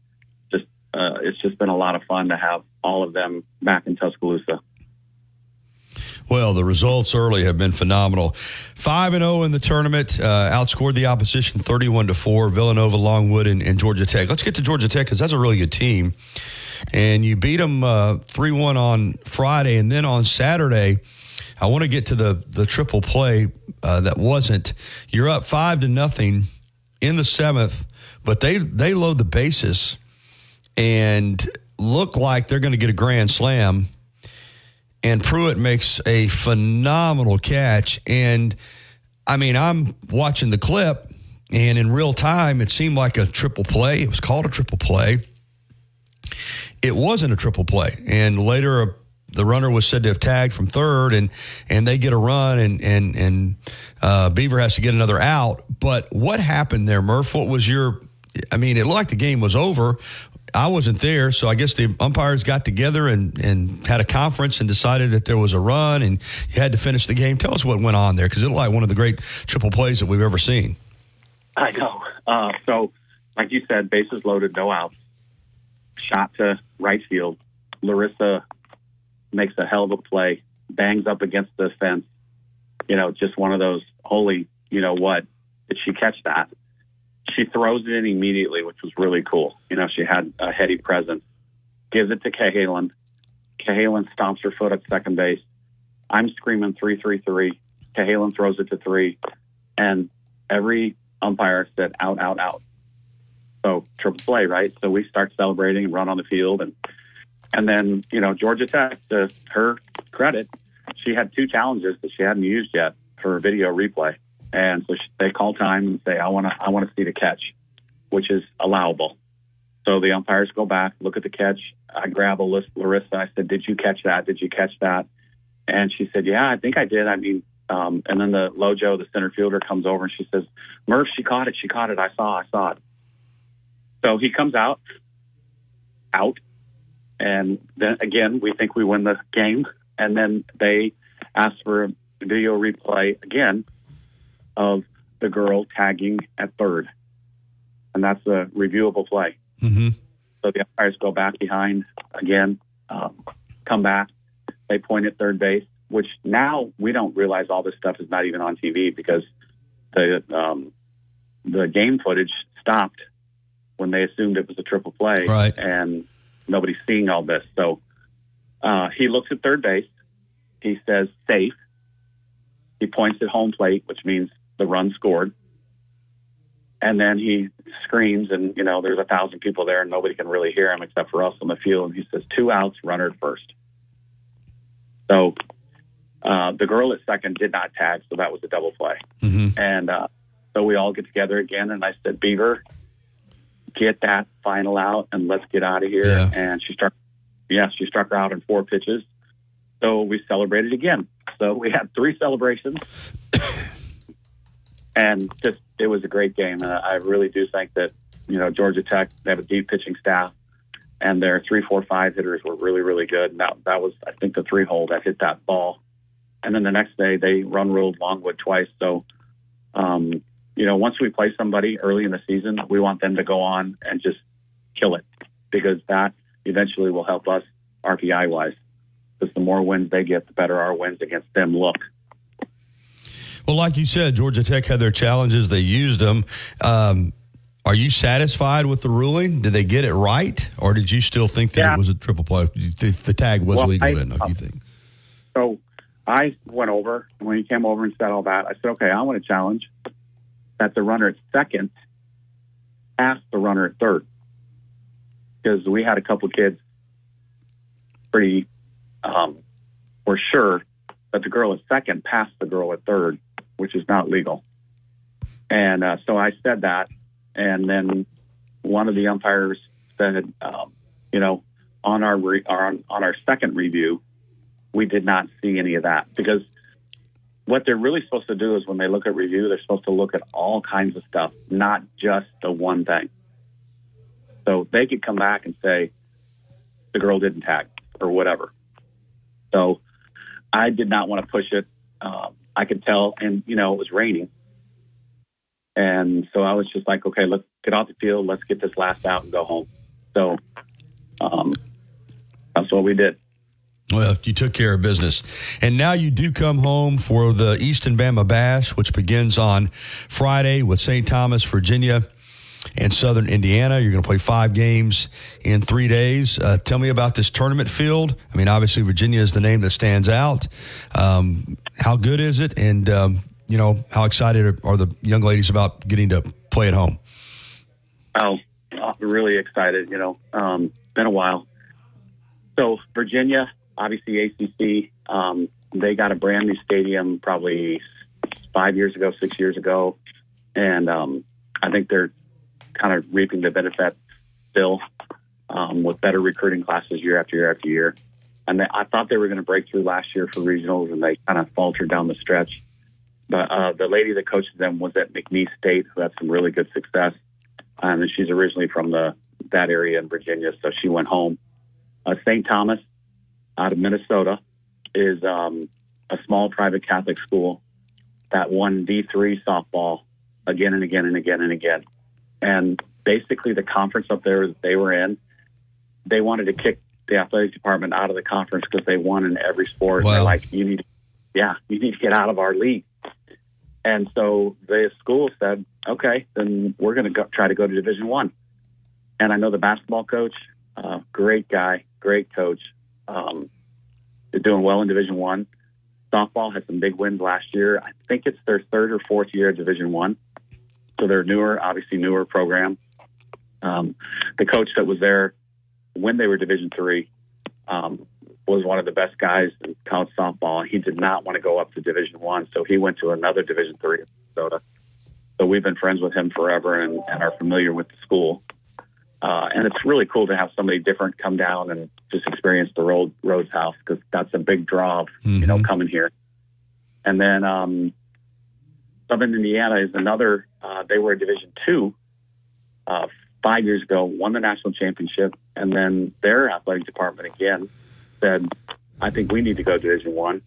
Speaker 15: Just uh, it's just been a lot of fun to have all of them back in Tuscaloosa.
Speaker 3: Well, the results early have been phenomenal. Five and zero oh in the tournament, uh, outscored the opposition thirty-one to four. Villanova, Longwood, and, and, Georgia Tech. Let's get to Georgia Tech because that's a really good team, and you beat them uh, three one on Friday, and then on Saturday. I want to get to the the triple play uh, that wasn't. You're up five to nothing in the seventh, but they they load the bases and look like they're going to get a grand slam. And Preuitt makes a phenomenal catch. And I mean, I'm watching the clip, and in real time, it seemed like a triple play. It was called a triple play. It wasn't a triple play. And later, the runner was said to have tagged from third, and and they get a run, and and and uh, Beaver has to get another out. But what happened there, Murph? What was your? I mean, it looked like the game was over. I wasn't there, so I guess the umpires got together and, and had a conference and decided that there was a run and you had to finish the game. Tell us what went on there because it looked like one of the great triple plays that we've ever seen.
Speaker 15: I know. Uh, so, like you said, bases loaded, no outs. Shot to right field. Larissa makes a hell of a play, bangs up against the fence. You know, just one of those holy, you know what? Did she catch that? She throws it in immediately, which was really cool. You know, she had a heady presence. Gives it to Cahalan. Cahalan stomps her foot at second base. I'm screaming three, three, three. Cahalan throws it to three, and every umpire said out, out, out. So triple play, right? So we start celebrating and run on the field, and and then you know Georgia Tech, to her credit, she had two challenges that she hadn't used yet for video replay, and so she, they call time and say, I want to, I want to see the catch, which is allowable. So the umpires go back, look at the catch. I grab a list, Larissa. I said, "Did you catch that? Did you catch that?" And she said, "Yeah, I think I did. I mean, um, and then the Lojo, the center fielder, comes over and she says, Murph, she caught it. She caught it. I saw. I saw it. So he comes out, out, and then again we think we win the game, and then they ask for a video replay again of the girl tagging at third, and that's a reviewable play.
Speaker 3: Mm-hmm.
Speaker 15: So the umpires go back behind again, um, come back. They point at third base, which now we don't realize all this stuff is not even on TV because the um, the game footage stopped when they assumed it was a triple play,
Speaker 3: Right.
Speaker 15: and nobody's seeing all this. So uh, he looks at third base. He says safe. He points at home plate, which means the run scored. And then he screams, and you know there's a thousand people there, and nobody can really hear him except for us on the field. And he says, two outs, runner at first. So uh, the girl at second did not tag, so that was a double play.
Speaker 3: Mm-hmm.
Speaker 15: And uh, so we all get together again, and I said, Beaver, get that final out, and let's get out of here.
Speaker 3: Yeah.
Speaker 15: And she struck, yeah, she struck her out in four pitches. So we celebrated again. So we had three celebrations, and just it was a great game. And I really do think that you know Georgia Tech they have a deep pitching staff, and their three, four, five hitters were really, really good. And that that was I think the three hole that hit that ball. And then the next day they run ruled Longwood twice. So um, you know, once we play somebody early in the season, we want them to go on and just kill it because that eventually will help us RPI wise. Because the more wins they get, the better our wins against them look.
Speaker 3: Well, like you said, Georgia Tech had their challenges. They used them. Um, are you satisfied with the ruling? Did they get it right, or did you still think that
Speaker 15: Yeah.
Speaker 3: it was a triple play? The, tag was
Speaker 15: Well,
Speaker 3: legal
Speaker 15: I-
Speaker 3: then, don't you think?
Speaker 15: So I went over, and when he came over and said all that, I said, okay, I want to challenge that the runner at second pass the runner at third. Because we had a couple kids pretty, um, were sure that the girl at second passed the girl at third, which is not legal. And uh, so I said that, and then one of the umpires said, um, you know, on our re- on, on our second review, we did not see any of that because what they're really supposed to do is when they look at review, they're supposed to look at all kinds of stuff, not just the one thing. So they could come back and say the girl didn't tag or whatever. So I did not want to push it. Um, I could tell, and you know, it was raining. And so I was just like, okay, let's get off the field. Let's get this last out and go home. So um, that's what we did.
Speaker 3: Well, you took care of business. And now you do come home for the Easton Bama Bash, which begins on Friday with St. Thomas, Virginia, and Southern Indiana. You're going to play five games in three days. Uh, tell me about this tournament field. I mean, obviously, Virginia is the name that stands out. Um, how good is it? And, um, you know, how excited are, the young ladies about getting to play at home?
Speaker 15: Oh, really excited. You know, um, been a while. So Virginia, obviously ACC, um, they got a brand new stadium probably five years ago, six years ago, and um, I think they're kind of reaping the benefit still um, with better recruiting classes year after year after year. And they, I thought they were going to break through last year for regionals, and they kind of faltered down the stretch. But uh, the lady that coached them was at McNeese State, who had some really good success. Um, and she's originally from the that area in Virginia, so she went home. Uh, St. Thomas, out of Minnesota, is um, a small private Catholic school that won D3 softball again and again and again and again. And basically, the conference up there that they were in, they wanted to kick the athletic department out of the conference because they won in every sport.
Speaker 3: Wow.
Speaker 15: They're like, you need, yeah, you need to get out of our league. And so the school said, okay, then we're going to try to go to Division One. And I know the basketball coach, uh, great guy, great coach. Um, they're doing well in Division One. Softball had some big wins last year. I think it's their third or fourth year at Division One, so they're newer, obviously newer program. Um, the coach that was there when they were Division Three um, was one of the best guys in college softball. He did not want to go up to Division One, so he went to another Division Three in Minnesota. So we've been friends with him forever and, and are familiar with the school. Uh, and it's really cool to have somebody different come down and just experience the road Rhoads House because that's a big draw, of, you know, coming here. And then um, Southern Indiana is another. Uh, they were in Division Two uh, five years ago, won the national championship, and then their athletic department again said, "I think we need to go Division One."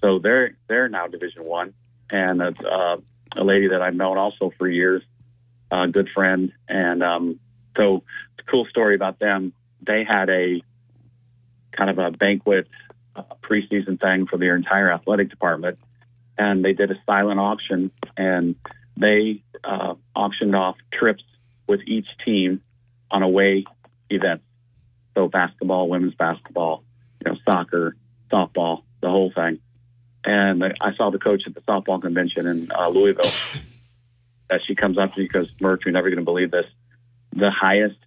Speaker 15: So they're they're now Division One, and uh, a lady that I've known also for years, a good friend, and um, so the cool story about them. They had a kind of a banquet uh, preseason thing for their entire athletic department, and they did a silent auction, and they uh, auctioned off trips with each team on away events. So basketball, women's basketball, you know, soccer, softball, the whole thing. And I saw the coach at the softball convention in uh, Louisville. (laughs) That she comes up to me because, Murph, you're never going to believe this. The highest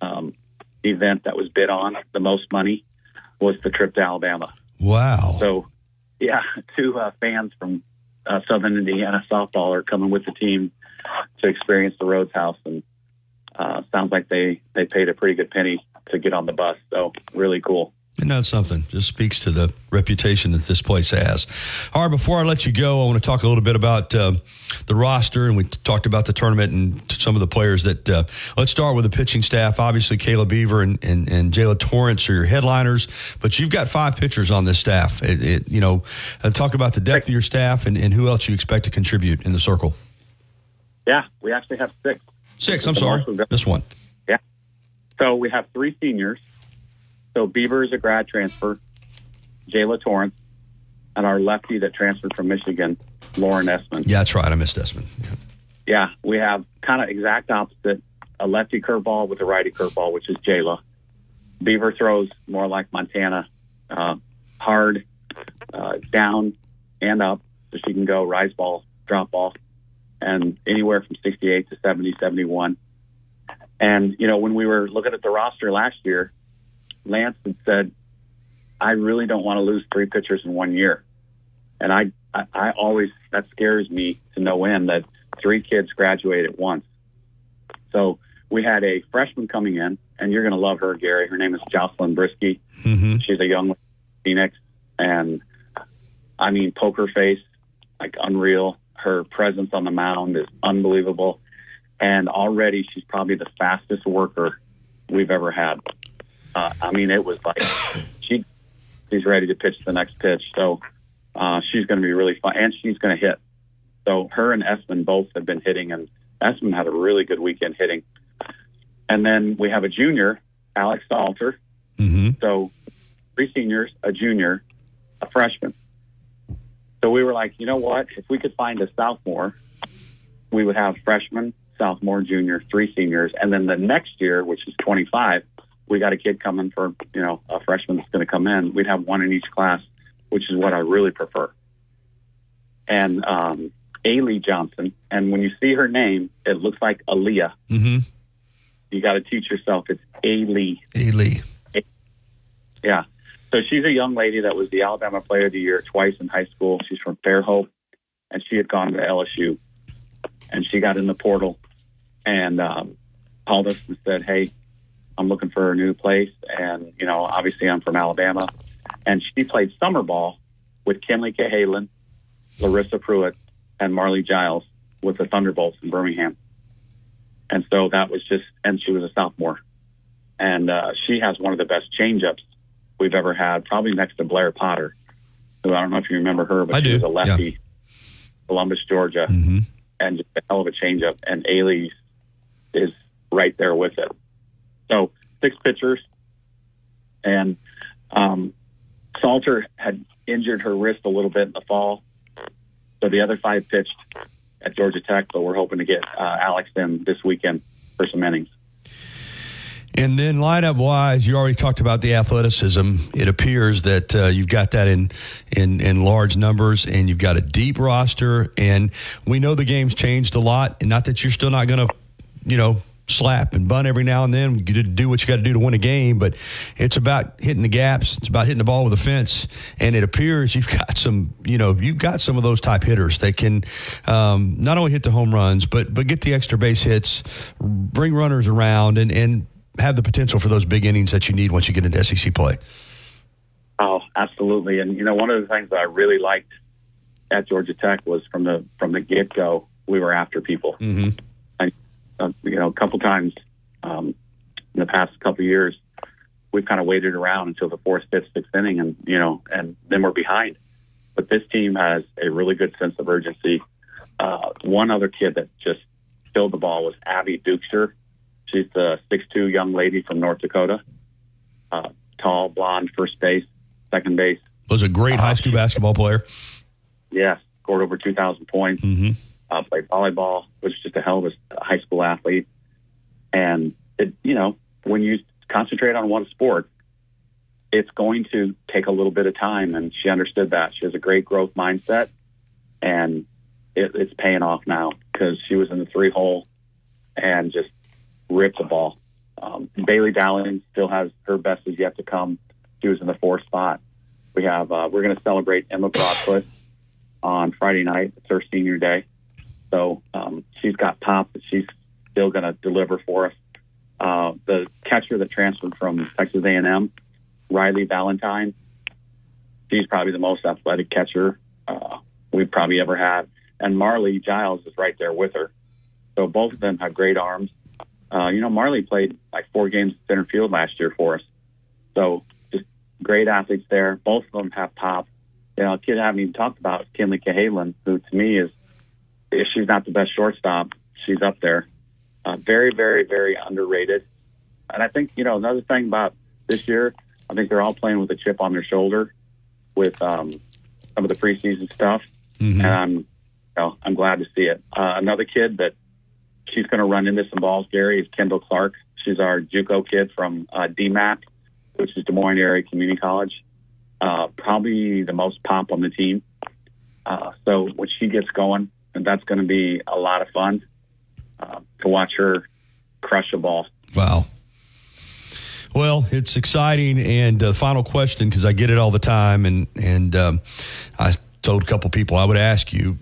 Speaker 15: um, event that was bid on, the most money, was the trip to Alabama.
Speaker 3: Wow.
Speaker 15: So, yeah, two uh, fans from uh, Southern Indiana softball are coming with the team to experience the Rhoads House, and uh, sounds like they they paid a pretty good penny to get on the bus. So, really cool.
Speaker 3: And that's something. Just speaks to the reputation that this place has. All right, before I let you go, I want to talk a little bit about uh, the roster, and we talked about the tournament and some of the players that. Uh, let's start with the pitching staff. Obviously, Kayla Beaver and and, and Jaala Torrence are your headliners, but you've got five pitchers on this staff. It, it, you know, uh, talk about the depth of your staff and, and who else you expect to contribute in the circle.
Speaker 15: Yeah, we actually have six.
Speaker 3: Six. I'm sorry, this one.
Speaker 15: Yeah. So we have three seniors. So Beaver is a grad transfer, Jaala Torrence, and our lefty that transferred from Michigan, Lauren Esman.
Speaker 3: Yeah, that's right. I missed Esman.
Speaker 15: Yeah, we have kind of exact opposite a lefty curveball with a righty curveball, which is Jayla. Beaver throws more like Montana, uh, hard, uh, down and up, so she can go rise ball, drop ball, and anywhere from 68 to 70, 71. And, you know, when we were looking at the roster last year, Lance had said, I really don't want to lose three pitchers in one year. And I, I, I always, that scares me to no end that three kids graduate at once. So we had a freshman coming in, and you're going to love her, Gary. Her name is Jocelyn Briski.
Speaker 3: Mm-hmm.
Speaker 15: She's a young Phoenix, and I mean, poker face, like unreal. Her presence on the mound is unbelievable. And already she's probably the fastest worker we've ever had. Uh, I mean, it was like (coughs) she she's ready to pitch the next pitch. So uh, she's going to be really fun, and she's going to hit. So her and Esman both have been hitting, and Esman had a really good weekend hitting. And then we have a junior, Alex Salter.
Speaker 3: Mm-hmm.
Speaker 15: So three seniors, a junior, a freshman. So we were like, you know what? If we could find a sophomore, we would have freshman, sophomore, junior, three seniors, and then the next year, which is 25, we got a kid coming for you know a freshman that's going to come in. We'd have one in each class, which is what I really prefer. And um, Alea Johnson, and when you see her name, it looks like Aaliyah.
Speaker 3: Mm-hmm.
Speaker 15: You got to teach yourself it's Ailey.
Speaker 3: Ailey.
Speaker 15: Yeah. So she's a young lady that was the Alabama Player of the Year twice in high school. She's from Fairhope, and she had gone to LSU, and she got in the portal, and um, called us and said, "Hey, I'm looking for a new place, and you know, obviously I'm from Alabama." And she played summer ball with Kenleigh Cahalan, Larissa Preuitt, and Marlie Giles with the Thunderbolts in Birmingham. And so that was just, and she was a sophomore, and uh, she has one of the best changeups we've ever had, probably next to Blair Potter, who I don't know if you remember her, but
Speaker 3: I
Speaker 15: she
Speaker 3: do,
Speaker 15: was a lefty,
Speaker 3: yeah.
Speaker 15: Columbus, Georgia,
Speaker 3: Mm-hmm.
Speaker 15: and just a hell of a changeup. And Ailey is right there with it. So six pitchers, and um, Salter had injured her wrist a little bit in the fall, so the other five pitched at Georgia Tech. But we're hoping to get uh, Alex in this weekend for some innings.
Speaker 3: And then lineup wise, you already talked about the athleticism. It appears that uh, you've got that in, in in large numbers, and you've got a deep roster. And we know the game's changed a lot. And not that you're still not going to, you know, slap and bunt every now and then. You do what you got to do to win a game, but it's about hitting the gaps. It's about hitting the ball with a fence. And it appears you've got some, you know, you've got some of those type hitters that can um, not only hit the home runs, but but get the extra base hits, bring runners around, and and have the potential for those big innings that you need once you get into SEC play.
Speaker 15: Oh, absolutely. And you know, one of the things that I really liked at Georgia Tech was from the from the get go, we were after people.
Speaker 3: Mm-hmm
Speaker 15: uh, you know, a couple times um, in the past couple years, we've kind of waited around until the fourth, fifth, sixth inning, and you know, and then we're behind. But this team has a really good sense of urgency. Uh, one other kid that just filled the ball was Abby Duchscherer. She's the six-two young lady from North Dakota. Uh, tall, blonde, first base, second base.
Speaker 3: Was a great uh, high school basketball player.
Speaker 15: Yes, scored over 2,000 points.
Speaker 3: Mm-hmm
Speaker 15: uh, played volleyball, was just a hell of a high school athlete. And it, you know, when you concentrate on one sport, it's going to take a little bit of time. And she understood that. She has a great growth mindset, and it, it's paying off now because she was in the three hole and just ripped the ball. Um, Bailey Dowling still has her best is yet to come. She was in the fourth spot. We have uh, we're going to celebrate Emma Broadfoot on Friday night. It's her senior day. So um, she's got pop that she's still going to deliver for us. Uh, the catcher that transferred from Texas A&M, Riley Valentine, she's probably the most athletic catcher uh, we've probably ever had. And Marlie Giles is right there with her. So both of them have great arms. Uh, you know, Marley played like four games center field last year for us. So just great athletes there. Both of them have pop. You know, a kid I haven't even talked about Kenleigh Cahalan, who to me is if she's not the best shortstop, she's up there. Uh, very, very, very underrated. And I think you know another thing about this year, I think they're all playing with a chip on their shoulder with um, some of the preseason stuff,
Speaker 3: mm-hmm.
Speaker 15: and I'm, you know, I'm glad to see it. Uh, another kid that she's going to run into some balls, Gary, is Kendall Clark. She's our JUCO kid from uh, DMAC, which is Des Moines Area Community College. Uh, probably the most pop on the team. Uh, so when she gets going, and that's going to be a lot of fun uh, to watch her crush a ball.
Speaker 3: Wow. Well, it's exciting. And uh, final question, because I get it all the time, and and um, I told a couple people I would ask you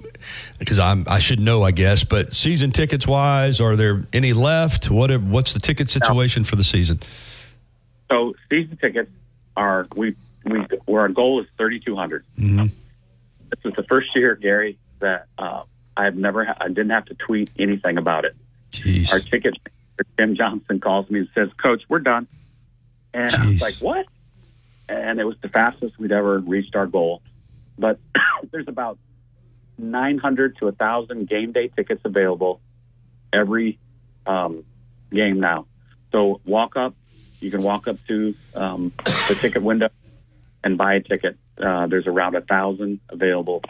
Speaker 3: because I'm I should know, I guess. But season tickets wise, are there any left? What what's the ticket situation for the season?
Speaker 15: So season tickets are we we where our goal is thirty two hundred.
Speaker 3: Mm-hmm.
Speaker 15: This is the first year, Gary, that uh, I've never, I didn't have to tweet anything about it.
Speaker 3: Jeez.
Speaker 15: Our ticket, Tim Johnson calls me and says, Coach, we're done. And Jeez. I was like, what? And it was the fastest we'd ever reached our goal. But (coughs) there's about 900 to 1,000 game day tickets available every um, game now. So walk up, you can walk up to um, the ticket window and buy a ticket. Uh, there's around a thousand available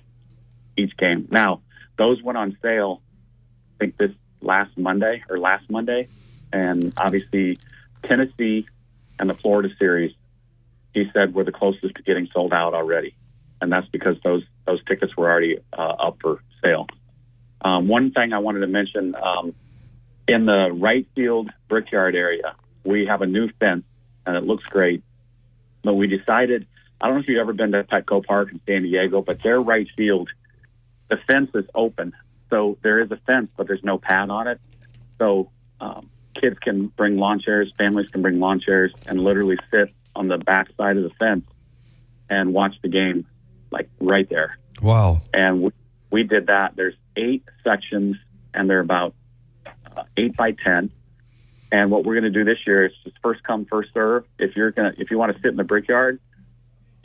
Speaker 15: each game. Now, those went on sale, I think this last Monday or last Monday, and obviously Tennessee and the Florida series, he said were the closest to getting sold out already, and that's because those those tickets were already uh, up for sale. Um, one thing I wanted to mention um, in the right field brickyard area, we have a new fence, and it looks great. But we decided, I don't know if you've ever been to Petco Park in San Diego, but their right field the fence is open. So there is a fence, but there's no pad on it. So um, kids can bring lawn chairs, families can bring lawn chairs, and literally sit on the back side of the fence and watch the game, like right there.
Speaker 3: Wow!
Speaker 15: And we, we did that. There's eight sections, and they're about uh, eight by ten. And what we're going to do this year is just first come, first serve. If you're gonna, if you want to sit in the brickyard,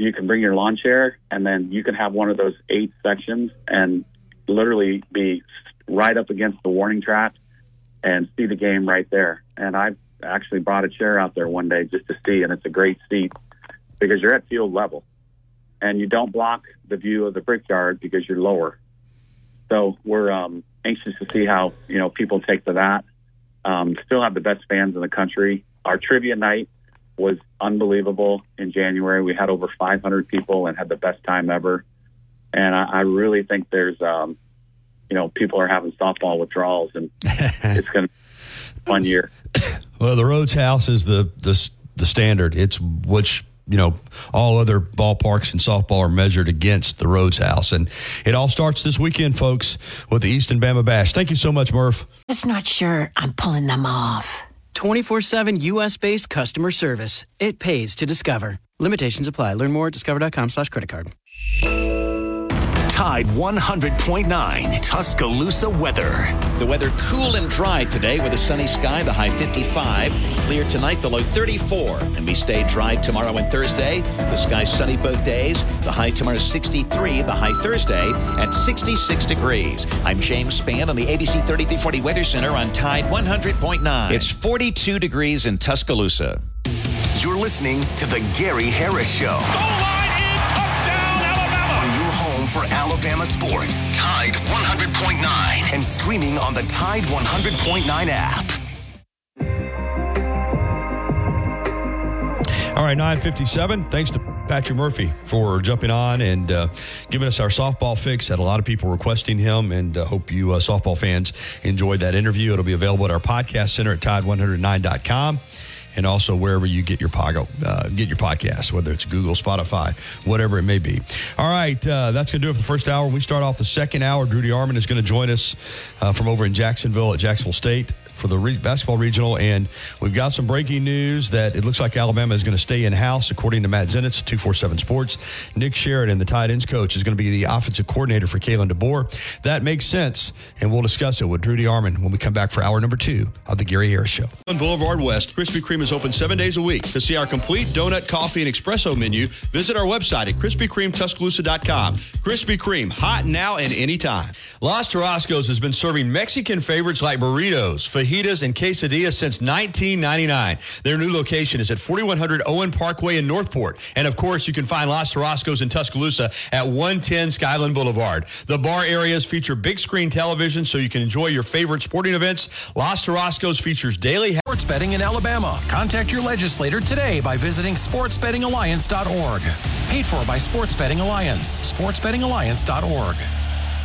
Speaker 15: you can bring your lawn chair and then you can have one of those eight sections and literally be right up against the warning track and see the game right there. And I actually brought a chair out there one day just to see, and it's a great seat because you're at field level. and you don't block the view of the brickyard because you're lower. So we're um, anxious to see how you know people take to that. Um, still have the best fans in the country. Our trivia night was unbelievable in January. We had over 500 people and had the best time ever. And I, I really think there's, um, you know, people are having softball withdrawals, and (laughs) it's going to be a fun year.
Speaker 3: Well, the Rhoads House is the the the standard. It's which you know all other ballparks and softball are measured against the Rhoads House, and it all starts this weekend, folks, with the Easton Bama Bash. Thank you so much, Murph.
Speaker 16: Just not sure I'm pulling them off.
Speaker 17: 24 7 US based customer service. It pays to discover. Limitations apply. Learn more at discover.com slash credit card.
Speaker 1: Tide 100.9 Tuscaloosa weather.
Speaker 9: The weather cool and dry today with a sunny sky, the high 55. Clear tonight, the low 34. And we stay dry tomorrow and Thursday. The sky sunny both days. The high tomorrow 63, the high Thursday at 66 degrees. I'm James Spann on the ABC 3340 Weather Center on Tide 100.9. It's 42 degrees in Tuscaloosa.
Speaker 1: You're listening to The Gary Harris Show. Home for Alabama sports. Tide 100.9. And streaming on the Tide 100.9 app.
Speaker 3: All right, 957. Thanks to Patrick Murphy for jumping on and uh, giving us our softball fix. Had a lot of people requesting him, and uh, hope you uh, softball fans enjoyed that interview. It'll be available at our podcast center at tide109.com and also wherever you get your pod, uh, get your podcast, whether it's Google, Spotify, whatever it may be. All right, uh, that's going to do it for the first hour. We start off the second hour. Drew DeArmond is going to join us uh, from over in Jacksonville at Jacksonville State for the re- basketball regional, and we've got some breaking news that it looks like Alabama is going to stay in house, according to Matt Zenitz at 247 Sports. Nick Sheridan, the tight ends coach, is going to be the offensive coordinator for Kalen DeBoer. That makes sense, and we'll discuss it with Drew DeArmond when we come back for hour number two of the Gary Harris Show. On Boulevard West, Krispy Kreme is open seven days a week. To see our complete donut, coffee, and espresso menu, visit our website at KrispyKremeTuscaloosa.com. Krispy Kreme, hot now and anytime. Los Tarascos has been serving Mexican favorites like burritos, fajitas, and quesadillas since 1999. Their new location is at 4100 Owen Parkway in Northport. And of course, you can find Los Tarascos in Tuscaloosa at 110 Skyland Boulevard. The bar areas feature big screen television so you can enjoy your favorite sporting events. Los Tarascos features daily
Speaker 13: sports betting in Alabama. Contact your legislator today by visiting sportsbettingalliance.org. Paid for by Sports Betting Alliance. sportsbettingalliance.org.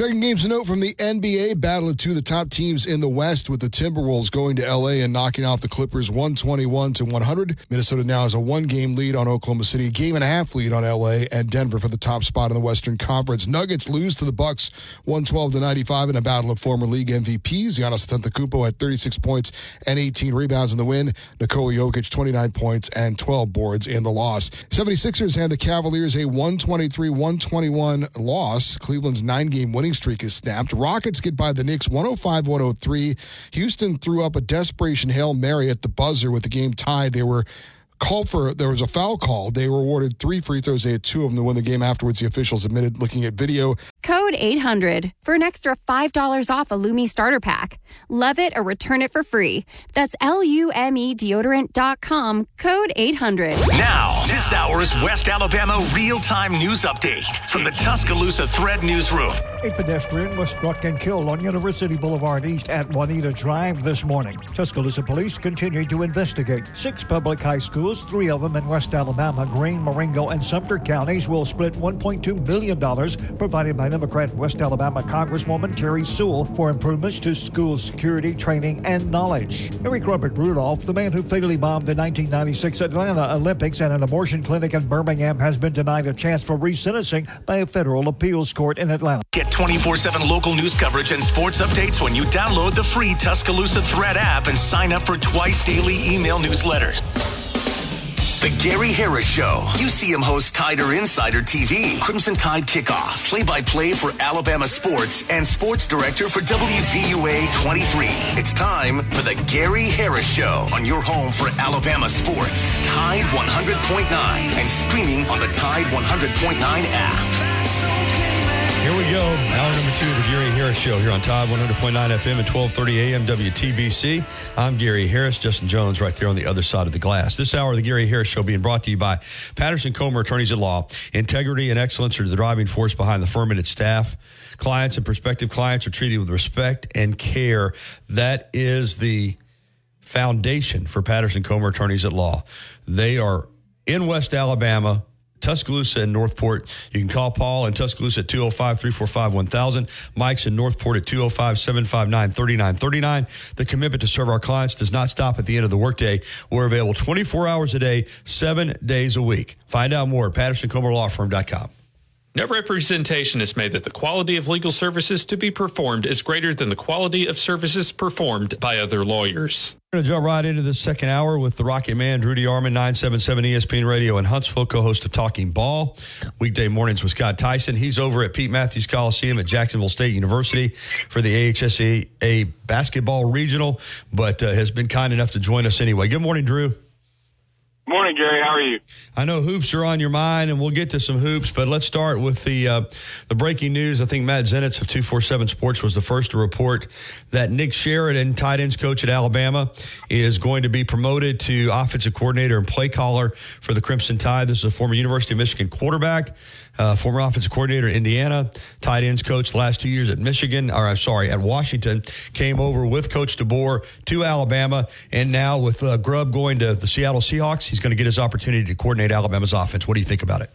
Speaker 18: Checking games to note from the NBA, battle of two of the top teams in the West, with the Timberwolves going to LA and knocking off the Clippers 121 to 100. Minnesota now has a one-game lead on Oklahoma City, a game and a half lead on LA and Denver for the top spot in the Western Conference. Nuggets lose to the Bucks 112 to 95 in a battle of former league MVPs. Giannis Antetokounmpo had 36 points and 18 rebounds in the win. Nikola Jokic 29 points and 12 boards in the loss. 76ers hand the Cavaliers a 123-121 loss. Cleveland's nine-game winning streak is snapped. Rockets get by the Knicks 105 103. Houston threw up a desperation Hail Mary at the buzzer with the game tied. They were called for there was a foul call. They were awarded three free throws. They had two of them to win the game. Afterwards, the officials admitted looking at video.
Speaker 19: Code 800 for an extra $5 off a Lume starter pack. Love it or return it for free. That's L-U-M-E deodorant.com. Code 800.
Speaker 1: Now, this hour's West Alabama real-time news update from the Tuscaloosa Thread Newsroom.
Speaker 2: A pedestrian was struck and killed on University Boulevard East at Juanita Drive this morning. Tuscaloosa police continue to investigate. Six public high schools, three of them in West Alabama, Greene, Marengo, and Sumter counties, will split $1.2 million provided by the Democrat West Alabama Congresswoman Terri Sewell for improvements to school security, training, and knowledge. Eric Robert Rudolph, the man who fatally bombed the 1996 Atlanta Olympics and an abortion clinic in Birmingham, has been denied a chance for resentencing by a federal appeals court in Atlanta.
Speaker 1: Get 24 7 local news coverage and sports updates when you download the free Tuscaloosa Thread app and sign up for twice daily email newsletters. The Gary Harris Show. UCM host Tider Insider TV, Crimson Tide Kickoff, play by play for Alabama sports, and sports director for WVUA 23. It's time for The Gary Harris Show on your home for Alabama sports. Tide 100.9 and streaming on the Tide 100.9 app.
Speaker 3: Here we go. Hour number two of the Gary Harris Show here on Tide 100.9 FM and 1230 AM WTBC. I'm Gary Harris. Justin Jones right there on the other side of the glass. This hour of the Gary Harris Show being brought to you by Patterson Comer Attorneys at Law. Integrity and excellence are the driving force behind the firm and its staff. Clients and prospective clients are treated with respect and care. That is the foundation for Patterson Comer Attorneys at Law. They are in West Alabama Tuscaloosa and Northport. You can call Paul in Tuscaloosa at 205 345 1000. Mike's in Northport at 205 759 3939. The commitment to serve our clients does not stop at the end of the workday. We're available 24 hours a day, seven days a week. Find out more at pattersoncomerlawfirm.com.
Speaker 20: No representation is made that the quality of legal services to be performed is greater than the quality of services performed by other lawyers.
Speaker 3: We're going to jump right into the second hour with the Rocket Man, Drew DeArmond, 977 ESPN Radio in Huntsville, co host of Talking Ball. Weekday mornings with Scott Tyson. He's over at Pete Mathews Coliseum at Jacksonville State University for the AHSA basketball regional, but uh, has been kind enough to join us anyway. Good morning, Drew.
Speaker 21: Morning, Gary. How are you?
Speaker 3: I know hoops are on your mind, and we'll get to some hoops, but let's start with the uh, the breaking news. I think Matt Zenitz of two four seven Sports was the first to report that Nick Sheridan, tight ends coach at Alabama, is going to be promoted to offensive coordinator and play caller for the Crimson Tide. This is a former University of Michigan quarterback uh, former offensive coordinator at Indiana, tight ends coach last two years at Michigan, or I'm sorry, at Washington, came over with Coach DeBoer to Alabama, and now with uh, Grubb going to the Seattle Seahawks, he's going to get his opportunity to coordinate Alabama's offense. What do you think about it?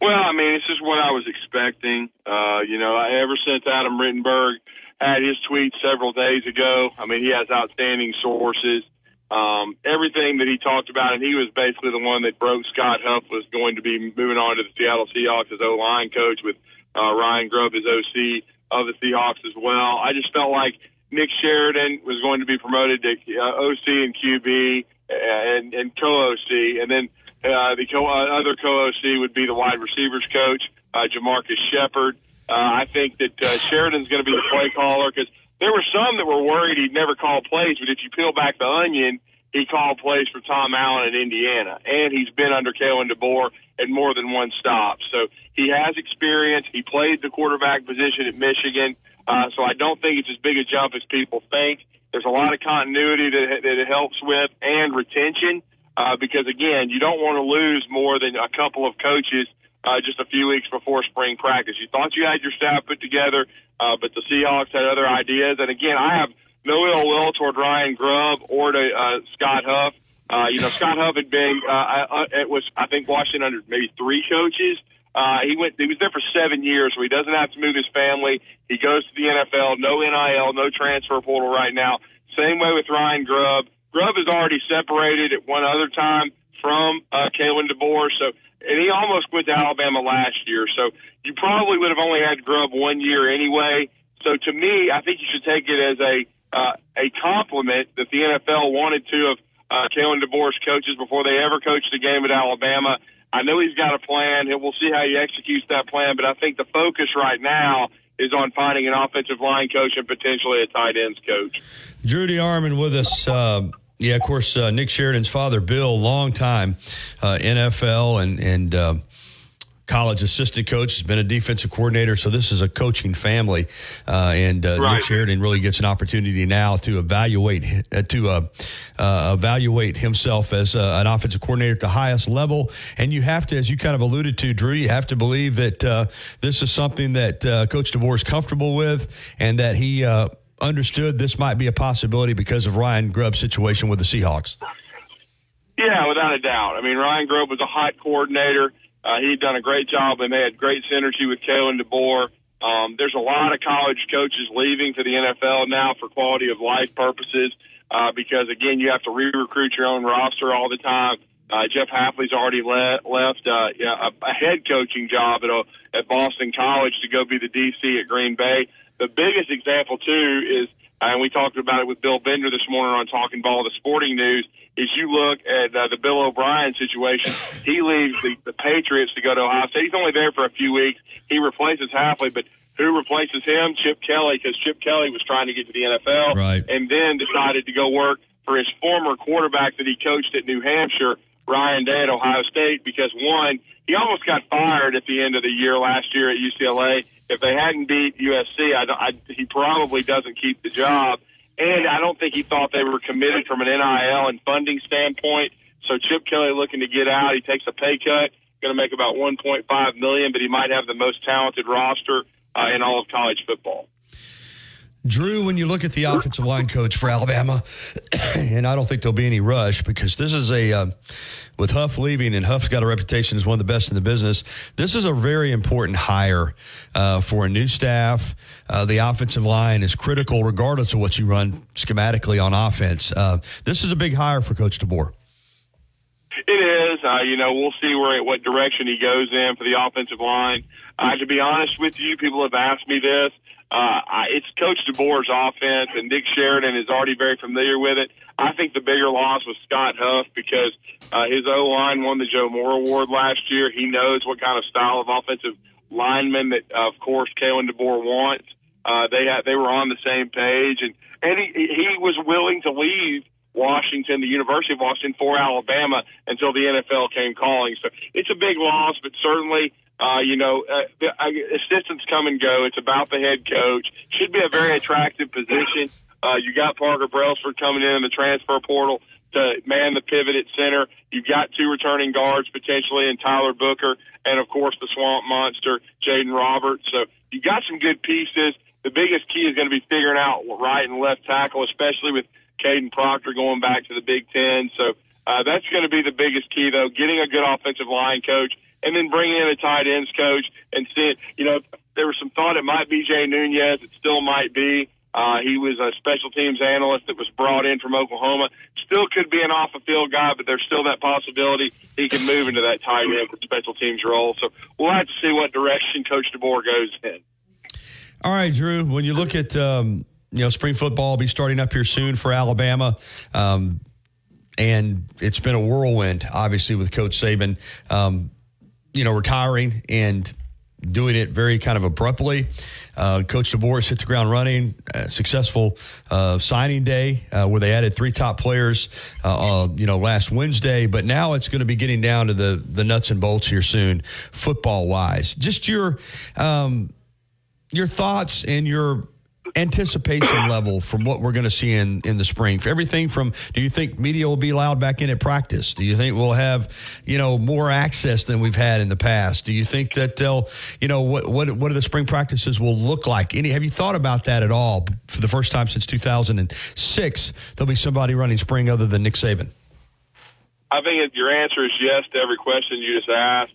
Speaker 21: Well, I mean, it's just what I was expecting. Uh, you know, ever since Adam Rittenberg had his tweet several days ago, I mean, he has outstanding sources um, everything that he talked about, and he was basically the one that broke Scott Huff was going to be moving on to the Seattle Seahawks as O line coach with uh, Ryan Grubb as OC of the Seahawks as well. I just felt like Nick Sheridan was going to be promoted to uh, OC and QB and, and co-OC, and then uh, the co- uh, other co-OC would be the wide receivers coach, uh, JaMarcus Shephard. Uh, I think that uh, Sheridan's going to be the play caller because there were some that were worried he'd never call plays, but if you peel back the onion, he called plays for Tom Allen in Indiana, and he's been under Kalen DeBoer at more than one stop. So he has experience. He played the quarterback position at Michigan, uh, so I don't think it's as big a jump as people think. There's a lot of continuity that, that it helps with and retention, uh, because again, you don't want to lose more than a couple of coaches uh, just a few weeks before spring practice. You thought you had your staff put together, uh, but the Seahawks had other ideas. And again, I have no ill will toward Ryan Grubb or to uh, Scott Huff. Uh, you know, Scott Huff had been, uh, uh, it was, I think, Washington under maybe three coaches. Uh, he went, he was there for seven years, so he doesn't have to move his family. He goes to the NFL, no NIL, no transfer portal right now. Same way with Ryan Grubb. Grubb is already separated at one other time from uh, Kalen DeBoer, so and he almost went to Alabama last year. So you probably would have only had Grubb one year anyway. So to me, I think you should take it as a uh, a compliment that the NFL wanted to of uh, Kalen DeBoer's coaches before they ever coached a game at Alabama. I know he's got a plan, and we'll see how he executes that plan. But I think the focus right now is on finding an offensive line coach and potentially a tight ends coach.
Speaker 3: Drew DeArmond with us. Uh, yeah, of course, uh, Nick Sheridan's father, Bill, long time uh, NFL and and uh, college assistant coach, has been a defensive coordinator. So this is a coaching family, uh, and uh, right. Nick Sheridan really gets an opportunity now to evaluate uh, to evaluate himself as an offensive coordinator at the highest level. And you have to, as you kind of alluded to, Drew, you have to believe that this is something that Coach DeBoer is comfortable with, and that he understood this might be a possibility because of Ryan Grubb's situation with the Seahawks.
Speaker 21: Yeah, without a doubt. I mean, Ryan Grubb was a hot coordinator. Uh, he'd done a great job, and they had great synergy with Kalen DeBoer. Um, there's a lot of college coaches leaving for the NFL now for quality of life purposes uh, because, again, you have to re-recruit your own roster all the time. Uh, Jeff Hafley's already le- left uh, yeah, a, a head coaching job at, a, at Boston College to go be the DC at Green Bay. The biggest example, too, is – and we talked about it with Bill Bender this morning on Talking Ball, the sporting news, is you look at uh, the Bill O'Brien situation. He leaves the, the Patriots to go to Ohio State. He's only there for a few weeks. He replaces Hafley, but who replaces him? Chip Kelly, because Chip Kelly was trying to get to the NFL
Speaker 3: right.
Speaker 21: and then decided to go work for his former quarterback that he coached at New Hampshire, Ryan Day at Ohio State, because one, he almost got fired at the end of the year last year at UCLA if they hadn't beat USC, I, I, he probably doesn't keep the job. And I don't think he thought they were committed from an NIL and funding standpoint. So Chip Kelly looking to get out. He takes a pay cut, going to make about 1.5 million, but he might have the most talented roster uh, in all of college football.
Speaker 3: Drew, when you look at the offensive line coach for Alabama, (coughs) and I don't think there'll be any rush because this is a, uh, with Huff leaving, and Huff's got a reputation as one of the best in the business, this is a very important hire uh, for a new staff. Uh, the offensive line is critical regardless of what you run schematically on offense. Uh, this is a big hire for Coach DeBoer.
Speaker 21: It is. Uh, you know, we'll see where what direction he goes in for the offensive line. Uh, to be honest with you, people have asked me this. Uh, it's Coach DeBoer's offense, and Nick Sheridan is already very familiar with it. I think the bigger loss was Scott Huff because uh, his O line won the Joe Moore Award last year. He knows what kind of style of offensive lineman that, uh, of course, Kalen DeBoer wants. Uh, they had, they were on the same page, and and he he was willing to leave Washington, the University of Washington, for Alabama until the NFL came calling. So it's a big loss, but certainly uh, you know, uh, the, uh, assistants come and go. It's about the head coach. Should be a very attractive position. Uh, you got Parker Brailsford coming in in the transfer portal to man the pivot at center. You've got two returning guards potentially in Tyler Booker and of course the swamp monster, Jaeden Roberts. So you got some good pieces. The biggest key is going to be figuring out right and left tackle, especially with Kadyn Proctor going back to the Big Ten. So uh, that's going to be the biggest key, though, getting a good offensive line coach and then bringing in a tight ends coach and seeing, you know, there was some thought it might be Jay Nunez. It still might be. Uh, he was a special teams analyst that was brought in from Oklahoma. Still could be an off the field guy, but there's still that possibility he can move into that tight end special teams role. So we'll have to see what direction Coach DeBoer goes in.
Speaker 3: All right, Drew. When you look at um, you know spring football, will be starting up here soon for Alabama. Um, and it's been a whirlwind, obviously, with Coach Saban. Um, you know, retiring and doing it very kind of abruptly. Uh, Coach DeBoer hit the ground running. Uh, successful uh, signing day uh, where they added three top players, uh, uh, you know, last Wednesday. But now it's going to be getting down to the the nuts and bolts here soon, football wise. Just your um, your thoughts and your anticipation level from what we're going to see in, in the spring? For everything from, do you think media will be allowed back in at practice? Do you think we'll have, you know, more access than we've had in the past? Do you think that they'll, you know, what what what are the spring practices will look like? Any have you thought about that at all? For the first time since 2006, there'll be somebody running spring other than Nick Saban.
Speaker 21: I think if your answer is yes to every question you just asked.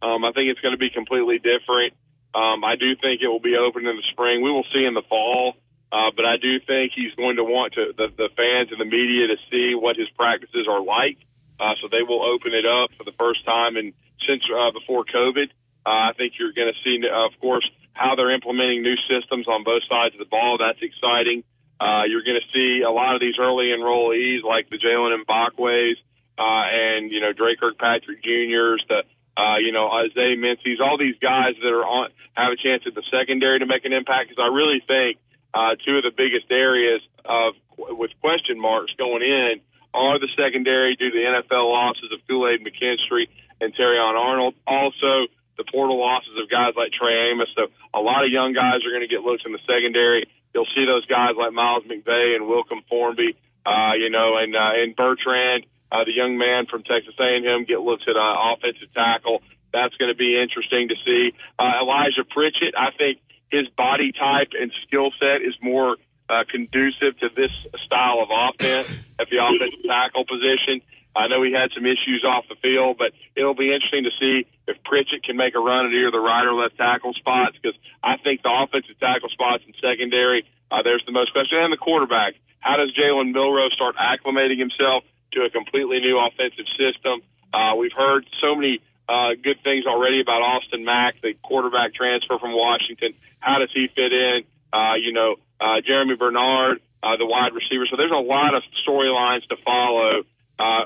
Speaker 21: Um, I think it's going to be completely different. Um, I do think it will be open in the spring. We will see in the fall, uh, but I do think he's going to want to the, the fans and the media to see what his practices are like. Uh, so they will open it up for the first time and since uh, before COVID. Uh, I think you're going to see, uh, of course, how they're implementing new systems on both sides of the ball. That's exciting. Uh, you're going to see a lot of these early enrollees like the Jalen Mbakwe's, uh, and, you know, Dre Kirkpatrick Jr.'s, the, uh, you know, Isaiah Mincy's, all these guys that are on have a chance at the secondary to make an impact. Because I really think uh, two of the biggest areas of with question marks going in are the secondary due to the NFL losses of Kool Aid McKinstry and Terrion Arnold. Also, the portal losses of guys like Trey Amos. So a lot of young guys are going to get looks in the secondary. You'll see those guys like Miles McVay and Wilkin Formby, uh, you know, and uh, and Bertrand uh, the young man from Texas A&M get looks at uh, offensive tackle. That's going to be interesting to see. Uh, Elijah Pritchett, I think his body type and skill set is more uh, conducive to this style of offense at the offensive tackle position. I know he had some issues off the field, but it'll be interesting to see if Pritchett can make a run at either the right or left tackle spots because I think the offensive tackle spots in secondary, uh, there's the most question. And the quarterback. How does Jalen Milroe start acclimating himself to a completely new offensive system? Uh, we've heard so many uh, good things already about Austin Mack, the quarterback transfer from Washington. How does he fit in? Uh, you know, uh, Germie Bernard, uh, the wide receiver. So there's a lot of storylines to follow uh,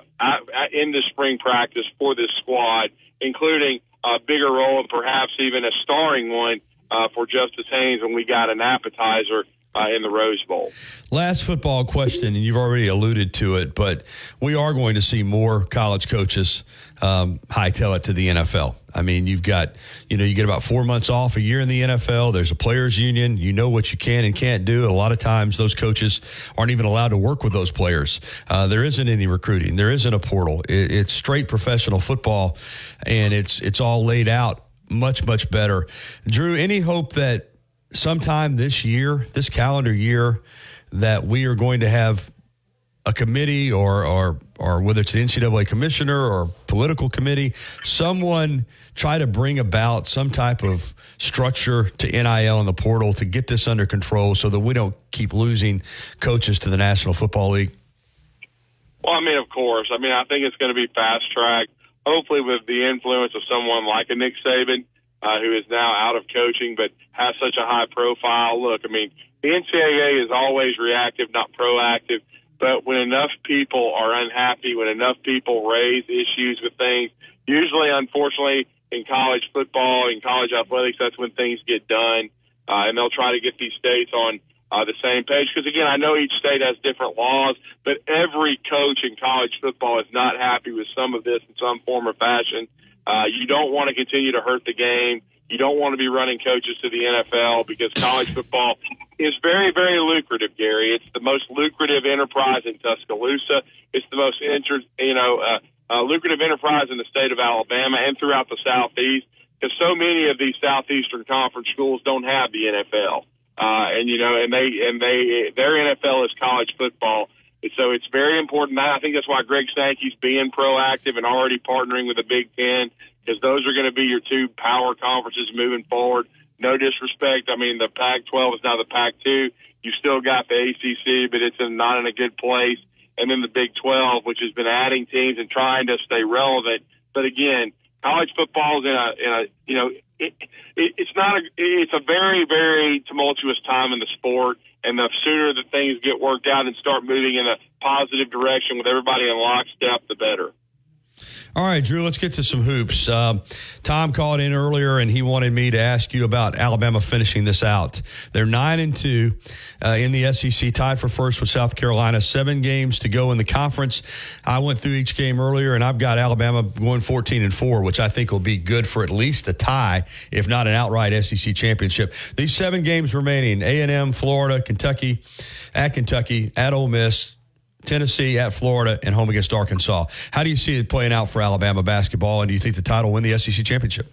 Speaker 21: in the spring practice for this squad, including a bigger role and perhaps even a starring one uh, for Justice Haynes when we got an appetizer uh, in the Rose Bowl.
Speaker 3: Last football question, and you've already alluded to it, but we are going to see more college coaches um, hightail it to the NFL. I mean, you've got, you know, you get about four months off a year in the NFL. There's a players' union. You know what you can and can't do. A lot of times, those coaches aren't even allowed to work with those players. Uh, there isn't any recruiting. There isn't a portal. It, it's straight professional football, and it's it's all laid out much much better. Drew, any hope that sometime this year, this calendar year, that we are going to have a committee or or or whether it's the NCAA commissioner or political committee, someone try to bring about some type of structure to NIL and the portal to get this under control so that we don't keep losing coaches to the National Football League?
Speaker 21: Well, I mean, of course. I mean, I think it's going to be fast tracked. Hopefully, with the influence of someone like a Nick Saban, uh, who is now out of coaching but has such a high profile. Look, I mean, the NCAA is always reactive, not proactive. But when enough people are unhappy, when enough people raise issues with things, usually, unfortunately, in college football, in college athletics, that's when things get done. Uh, and they'll try to get these states on uh, the same page. Because again, I know each state has different laws, but every coach in college football is not happy with some of this in some form or fashion. Uh, you don't want to continue to hurt the game. You don't want to be running coaches to the NFL because college football is very, very lucrative, Gary. It's the most lucrative enterprise in Tuscaloosa. It's the most, inter- you know, uh, uh, lucrative enterprise in the state of Alabama and throughout the Southeast because so many of these Southeastern Conference schools don't have the NFL. Uh, and you know, and they and they their NFL is college football. So it's very important. I think that's why Greg Sankey's being proactive and already partnering with the Big Ten because those are going to be your two power conferences moving forward. No disrespect. I mean, the Pac-12 is now the Pac-2. You still got the ACC, but it's in, not in a good place. And then the Big 12, which has been adding teams and trying to stay relevant. But again, college football is in a, in a you know, it, it, it's not a, it's a very, very tumultuous time in the sport. And the sooner that things get worked out and start moving in a positive direction with everybody in lockstep, the better.
Speaker 3: All right, Drew, let's get to some hoops. Uh, Tom called in earlier and he wanted me to ask you about Alabama finishing this out. They're 9 and 2 uh, in the SEC, tied for first with South Carolina, seven games to go in the conference. I went through each game earlier and I've got Alabama going 14 and 4, which I think will be good for at least a tie, if not an outright SEC championship. These seven games remaining A&M, Florida, Kentucky, at Kentucky, at Ole Miss, Tennessee at Florida and home against Arkansas. How do you see it playing out for Alabama basketball, and do you think the title win the SEC championship?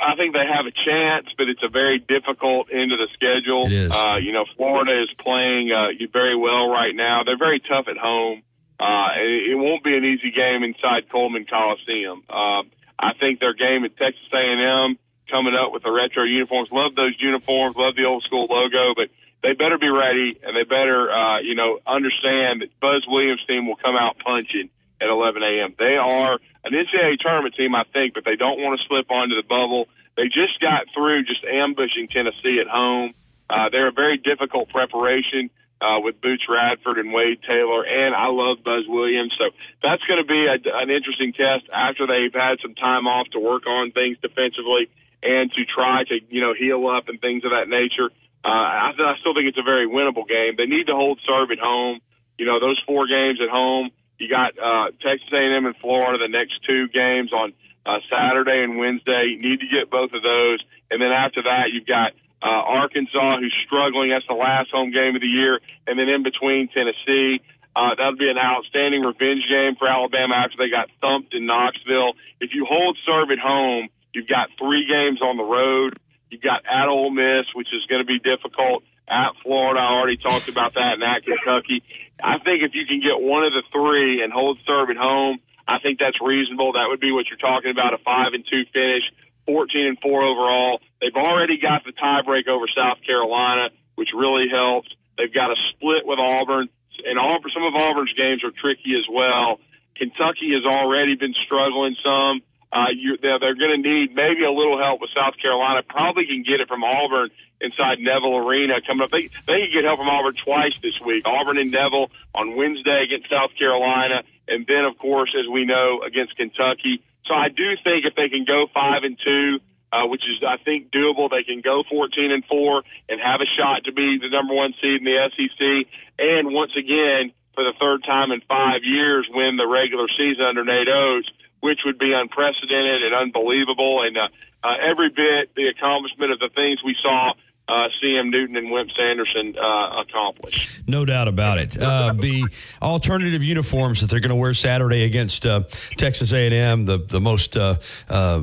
Speaker 21: I think they have a chance, but it's a very difficult end of the schedule.
Speaker 3: It is.
Speaker 21: Uh, you know, Florida is playing uh, very well right now. They're very tough at home. Uh, it, it won't be an easy game inside Coleman Coliseum. Uh, I think their game at Texas A&M coming up with the retro uniforms. Love those uniforms. Love the old school logo, but they better be ready and they better, uh, you know, understand that Buzz Williams' team will come out punching at 11 a.m. They are an NCAA tournament team, I think, but they don't want to slip onto the bubble. They just got through just ambushing Tennessee at home. Uh, they're a very difficult preparation uh, with Boots Radford and Wade Taylor, and I love Buzz Williams. So that's going to be a, an interesting test after they've had some time off to work on things defensively and to try to, you know, heal up and things of that nature. Uh, I, I still think it's a very winnable game. They need to hold serve at home. You know, those four games at home. You got uh, Texas A&M and Florida the next two games on uh, Saturday and Wednesday. You need to get both of those, and then after that, you've got uh, Arkansas who's struggling. That's the last home game of the year, and then in between Tennessee. Uh, that'll be an outstanding revenge game for Alabama after they got thumped in Knoxville. If you hold serve at home, you've got three games on the road You've got at Ole Miss, which is going to be difficult. at Florida. I already talked about that, and at Kentucky. I think if you can get one of the three and hold serve at home, I think that's reasonable. That would be what you're talking about a five and two finish, 14 and four overall. They've already got the tiebreak over South Carolina, which really helps. They've got a split with Auburn, and Auburn, some of Auburn's games are tricky as well. Kentucky has already been struggling some. Uh, you're, they're, they're going to need maybe a little help with South Carolina. Probably can get it from Auburn inside Neville Arena coming up. They they can get help from Auburn twice this week. Auburn and Neville on Wednesday against South Carolina, and then of course, as we know, against Kentucky. So I do think if they can go five and two, uh, which is I think doable, they can go fourteen and four and have a shot to be the number one seed in the SEC. And once again, for the third time in five years, win the regular season under Nate Oats which would be unprecedented and unbelievable, and uh, uh, every bit the accomplishment of the things we saw uh, CM Newton and Wimp Sanderson uh, accomplish.
Speaker 3: No doubt about it. Uh, the alternative uniforms that they're going to wear Saturday against uh, Texas A&M, the the most. Uh, uh,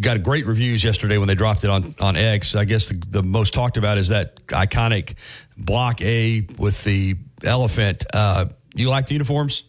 Speaker 3: got great reviews yesterday when they dropped it on, on X. I guess the, the most talked about is that iconic block A with the elephant. You like the uniforms?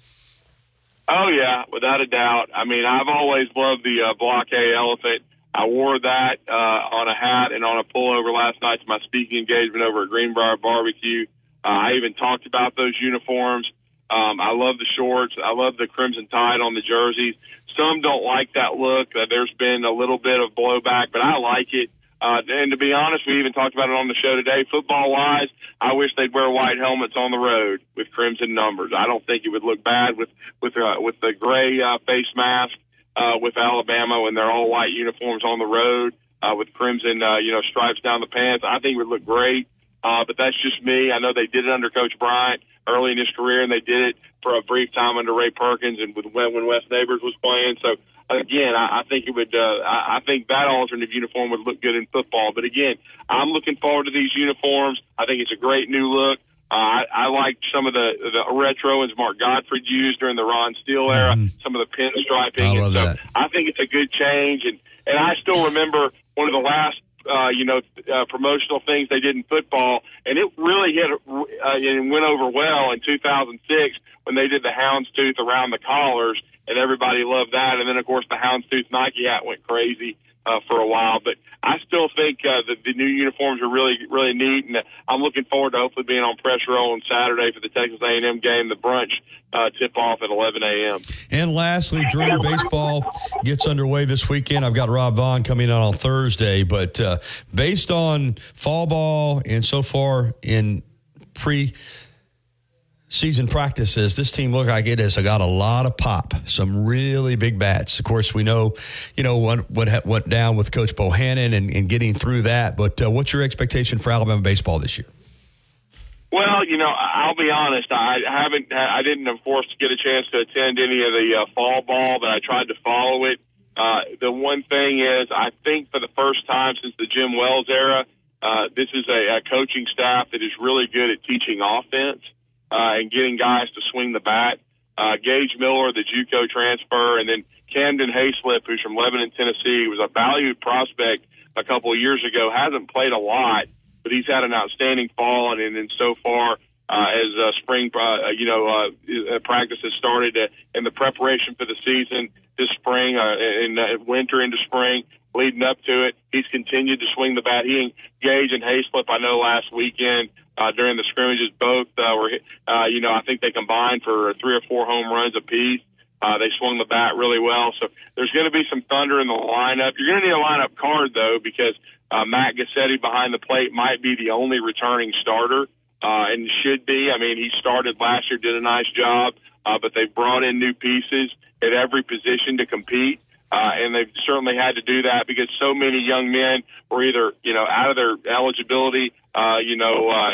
Speaker 21: Oh yeah, without a doubt. I mean, I've always loved the uh, Block A elephant. I wore that uh, on a hat and on a pullover last night to my speaking engagement over at Greenbrier Barbecue. Uh, I even talked about those uniforms. Um, I love the shorts. I love the crimson tide on the jerseys. Some don't like that look. Uh, there's been a little bit of blowback, but I like it. Uh, and to be honest, we even talked about it on the show today. Football wise, I wish they'd wear white helmets on the road with crimson numbers. I don't think it would look bad with with uh, with the gray uh, face mask uh, with Alabama when they're all white uniforms on the road uh, with crimson, uh, you know, stripes down the pants. I think it would look great. Uh, but that's just me. I know they did it under Coach Bryant early in his career, and they did it for a brief time under Ray Perkins and with when, when Wes Neighbors was playing. So again, I, I think it would. Uh, I, I think that alternative uniform would look good in football. But again, I'm looking forward to these uniforms. I think it's a great new look. Uh, I, I like some of the the retro ones Mark Gottfried used during the Ron Steele era. Mm. Some of the pinstriping,
Speaker 3: I
Speaker 21: and so
Speaker 3: that.
Speaker 21: I think it's a good change. And and I still remember one of the last uh, you know, uh, promotional things they did in football, and it really hit uh, and went over well in 2006 when they did the houndstooth around the collars, and everybody loved that. And then, of course, the houndstooth Nike hat went crazy uh, for a while. But I still think uh, that the new uniforms are really, really neat, and I'm looking forward to hopefully being on press row on Saturday for the Texas A&M game, the brunch uh, tip off at 11 a.m.
Speaker 3: And lastly, Drew, baseball gets underway this weekend. I've got Rob Vaughn coming in on Thursday, but uh, based on fall ball and so far in pre season practices, this team look like it has got a lot of pop, some really big bats. Of course, we know, you know, what what went down with Coach Bohannon and, and getting through that. But uh, what's your expectation for Alabama baseball this year?
Speaker 21: Well, you know, I'll be honest. I haven't, I didn't, of course, get a chance to attend any of the uh, fall ball, but I tried to follow it. Uh, the one thing is, I think for the first time since the Jim Wells era, uh, this is a, a coaching staff that is really good at teaching offense uh, and getting guys to swing the bat. Uh, Gage Miller, the JUCO transfer, and then Camden Hayslip, who's from Lebanon, Tennessee, was a valued prospect a couple of years ago. Hasn't played a lot, but he's had an outstanding fall, and, and so far uh, as uh, spring, uh, you know, uh, uh, practice has started uh, in the preparation for the season this spring, uh, in uh, winter into spring, leading up to it. He's continued to swing the bat. He and Gage and Hayslip, I know last weekend uh, during the scrimmages, both uh, were, uh, you know, I think they combined for three or four home runs apiece. Uh, they swung the bat really well. So there's going to be some thunder in the lineup. You're going to need a lineup card though, because uh, Mac Guscette behind the plate might be the only returning starter, uh, and should be. I mean, he started last year, did a nice job, uh, but they've brought in new pieces at every position to compete. Uh, and they've certainly had to do that because so many young men were either, you know, out of their eligibility, uh, you know, uh,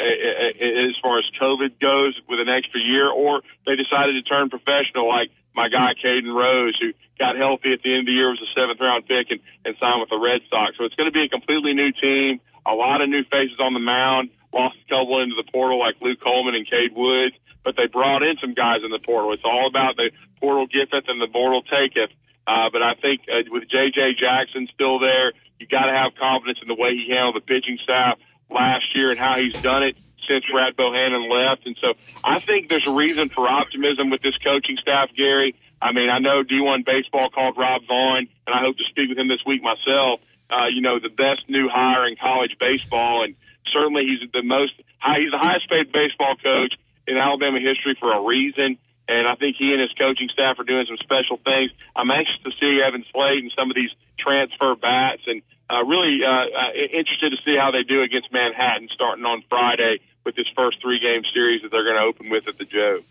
Speaker 21: as far as COVID goes with an extra year, or they decided to turn professional like my guy Caden Rose, who got healthy at the end of the year, was a seventh round pick and, and signed with the Red Sox. So it's going to be a completely new team, a lot of new faces on the mound, lost a couple into the portal like Luke Coleman and Cade Woods, but they brought in some guys in the portal. It's all about the portal gifteth and the portal taketh. Uh, but I think uh, with J.J. Jackson still there, you got to have confidence in the way he handled the pitching staff last year and how he's done it since Brad Bohannon left. And so I think there's a reason for optimism with this coaching staff, Gary. I mean, I know D1 Baseball called Rob Vaughn, and I hope to speak with him this week myself. Uh, you know, the best new hire in college baseball, and certainly he's the most high, he's the highest paid baseball coach in Alabama history for a reason. And I think he and his coaching staff are doing some special things. I'm anxious to see Evan Slade and some of these transfer bats, and uh, really uh, uh, interested to see how they do against Manhattan starting on Friday with this first three game series that they're going to open with at the Joe.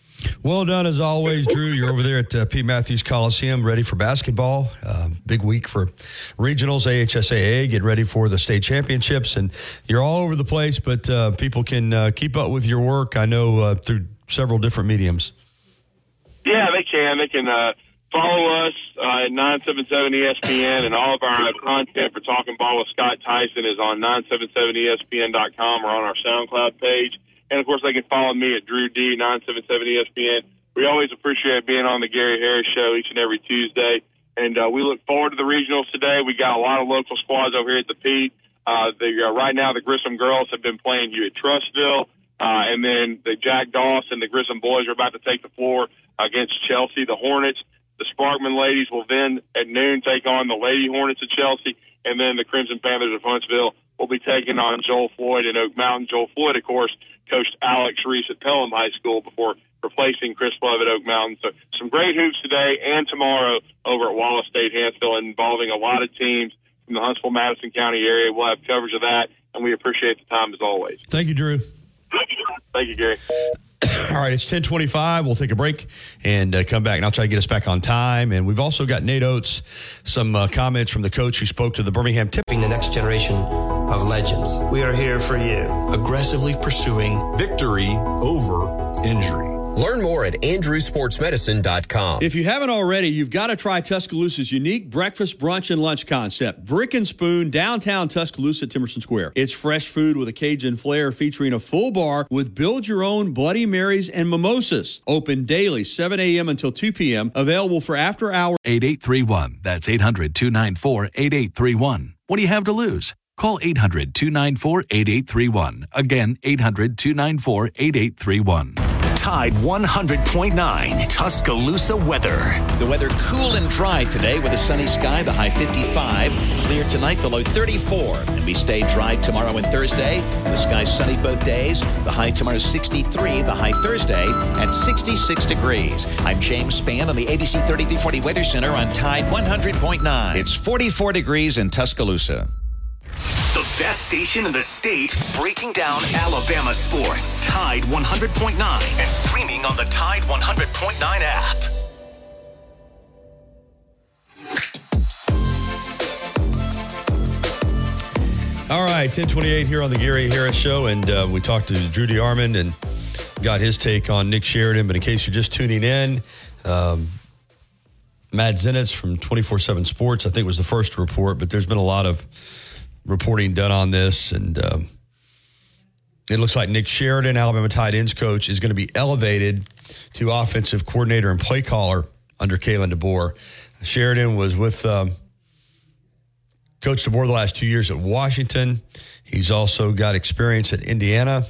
Speaker 3: Well done as always, Drew. You're over there at uh, Pete Mathews Coliseum, ready for basketball. Uh, big week for regionals, AHSAA, get ready for the state championships, and you're all over the place. But uh, people can uh, keep up with your work. I know through several different mediums.
Speaker 21: Yeah, they can. They can uh, follow us uh, at 977 ESPN, and all of our (laughs) content for Talking Ball with Scott Tyson is on 977ESPN.com or on our SoundCloud page. And of course, they can follow me at Drew D 977 ESPN. We always appreciate being on the Gary Harris Show each and every Tuesday. And uh, we look forward to the regionals today. We got a lot of local squads over here at the Pete. Uh, the, uh, right now, the Grissom girls have been playing Hewitt-Trussville. Uh, and then the Jack Doss and the Grissom boys are about to take the floor against Chelsea, the Hornets. The Sparkman ladies will then at noon take on the Lady Hornets of Chelsea, and then the Crimson Panthers of Huntsville will be taking on Joel Floyd in Oak Mountain. Joel Floyd, of course, coached Alex Reese at Pelham High School before replacing Chris Love at Oak Mountain. So some great hoops today and tomorrow over at Wallace State Huntsville involving a lot of teams from the Huntsville Madison County area. We'll have coverage of that, and we appreciate the time as always.
Speaker 3: Thank you, Drew.
Speaker 21: Thank you, Gary.
Speaker 3: All right, it's 1025. We'll take a break and uh, come back, and I'll try to get us back on time. And we've also got Nate Oats, some uh, comments from the coach who spoke to the Birmingham Tip.
Speaker 22: The next generation of legends. We are here for you.
Speaker 23: Aggressively pursuing victory over injury.
Speaker 24: Learn more at andrewsportsmedicine.com.
Speaker 3: If you haven't already, you've got to try Tuscaloosa's unique breakfast, brunch, and lunch concept. Brick and Spoon, downtown Tuscaloosa, Temerson Square. It's fresh food with a Cajun flair featuring a full bar with build your own Bloody Marys and mimosas. Open daily, 7 a.m. until 2 p.m. Available for after hours.
Speaker 25: 8831. That's 800 294 8831. What do you have to lose? Call 800 294 8831. Again, 800 294 8831.
Speaker 1: Tide 100.9 Tuscaloosa weather.
Speaker 9: The weather cool and dry today with a sunny sky, the high 55. Clear tonight, the low 34. And we stay dry tomorrow and Thursday. The sky sunny both days. The high tomorrow 63, the high Thursday at 66 degrees. I'm James Spann on the ABC 3340 Weather Center on Tide 100.9. It's 44 degrees in Tuscaloosa.
Speaker 1: The best station in the state, breaking down Alabama sports. Tide 100.9 and streaming on the Tide 100.9 app.
Speaker 3: All right, 1028 here on the Gary Harris Show. And uh, we talked to Drew DeArmond and got his take on Nick Sheridan. But in case you're just tuning in, um, Matt Zenitz from 24 7 Sports, I think, was the first to report, but there's been a lot of reporting done on this. And um, it looks like Nick Sheridan, Alabama tight ends coach, is going to be elevated to offensive coordinator and play caller under Kalen DeBoer. Sheridan was with um, Coach DeBoer the last two years at Washington. He's also got experience at Indiana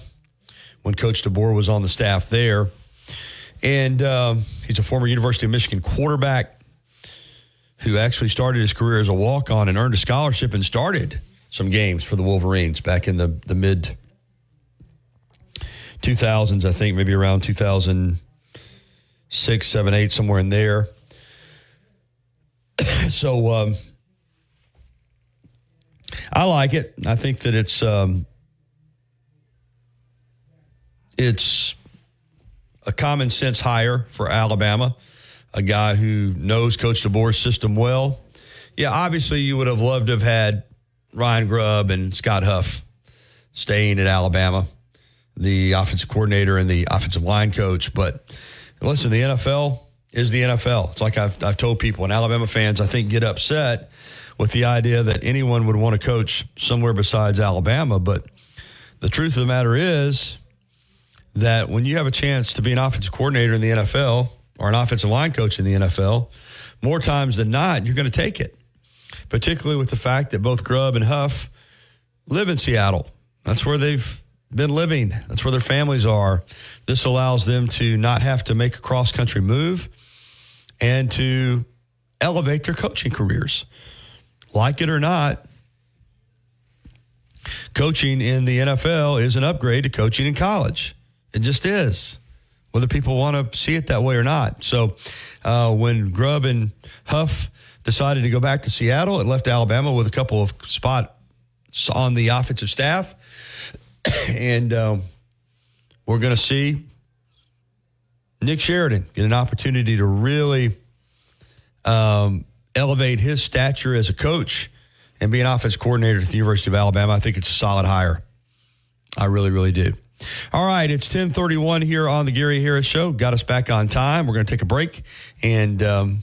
Speaker 3: when Coach DeBoer was on the staff there. And um, he's a former University of Michigan quarterback who actually started his career as a walk on and earned a scholarship and started some games for the Wolverines back in the, the mid 2000s, I think, maybe around 2006, 7, 8, somewhere in there. (coughs) so um, I like it. I think that it's um, it's a common sense hire for Alabama, a guy who knows Coach DeBoer's system well. Yeah, obviously you would have loved to have had Ryan Grubb and Scott Huff staying at Alabama, the offensive coordinator and the offensive line coach. But listen, the NFL is the NFL. It's like I've, I've told people, and Alabama fans, I think, get upset with the idea that anyone would want to coach somewhere besides Alabama. But the truth of the matter is that when you have a chance to be an offensive coordinator in the NFL or an offensive line coach in the NFL, more times than not, you're going to take it particularly with the fact that both Grubb and Huff live in Seattle. That's where they've been living. That's where their families are. This allows them to not have to make a cross country move and to elevate their coaching careers. Like it or not, coaching in the NFL is an upgrade to coaching in college. It just is, whether people want to see it that way or not. So uh, when Grubb and Huff decided to go back to Seattle, it left Alabama with a couple of spots on the offensive staff. (coughs) and um, we're going to see Nick Sheridan get an opportunity to really um, elevate his stature as a coach and be an offense coordinator at the University of Alabama. I think it's a solid hire. I really, really do. All right, it's 1031 here on the Gary Harris Show. Got us back on time. We're going to take a break and um,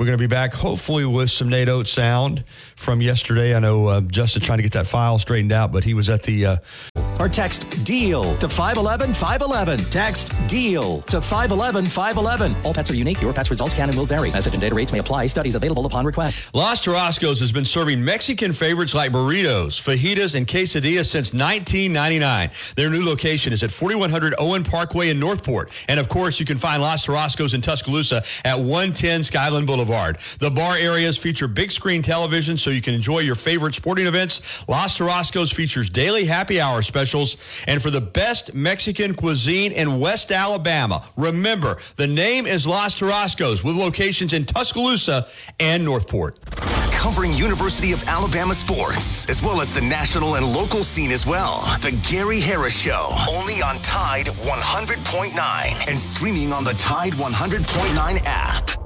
Speaker 3: we're going to be back hopefully with some Nate Oats sound from yesterday. I know uh, Justin trying to get that file straightened out, but he was at the. Uh,
Speaker 26: or text DEAL to 511 511. Text DEAL to 511 511. All pets are unique. Your pet's results can and will vary. Message and data rates may apply. Studies available upon request.
Speaker 3: Los Tarascos has been serving Mexican favorites like burritos, fajitas, and quesadillas since 1999. Their new location is at 4100 Owen Parkway in Northport. And of course, you can find Los Tarascos in Tuscaloosa at 110 Skyland Boulevard. The bar areas feature big screen television so you can enjoy your favorite sporting events. Los Tarascos features daily happy hour specials and for the best Mexican cuisine in West Alabama. Remember, the name is Los Tarascos with locations in Tuscaloosa and Northport.
Speaker 1: Covering University of Alabama sports, as well as the national and local scene as well. The Gary Harris Show, only on Tide 100.9 and streaming on the Tide 100.9 app.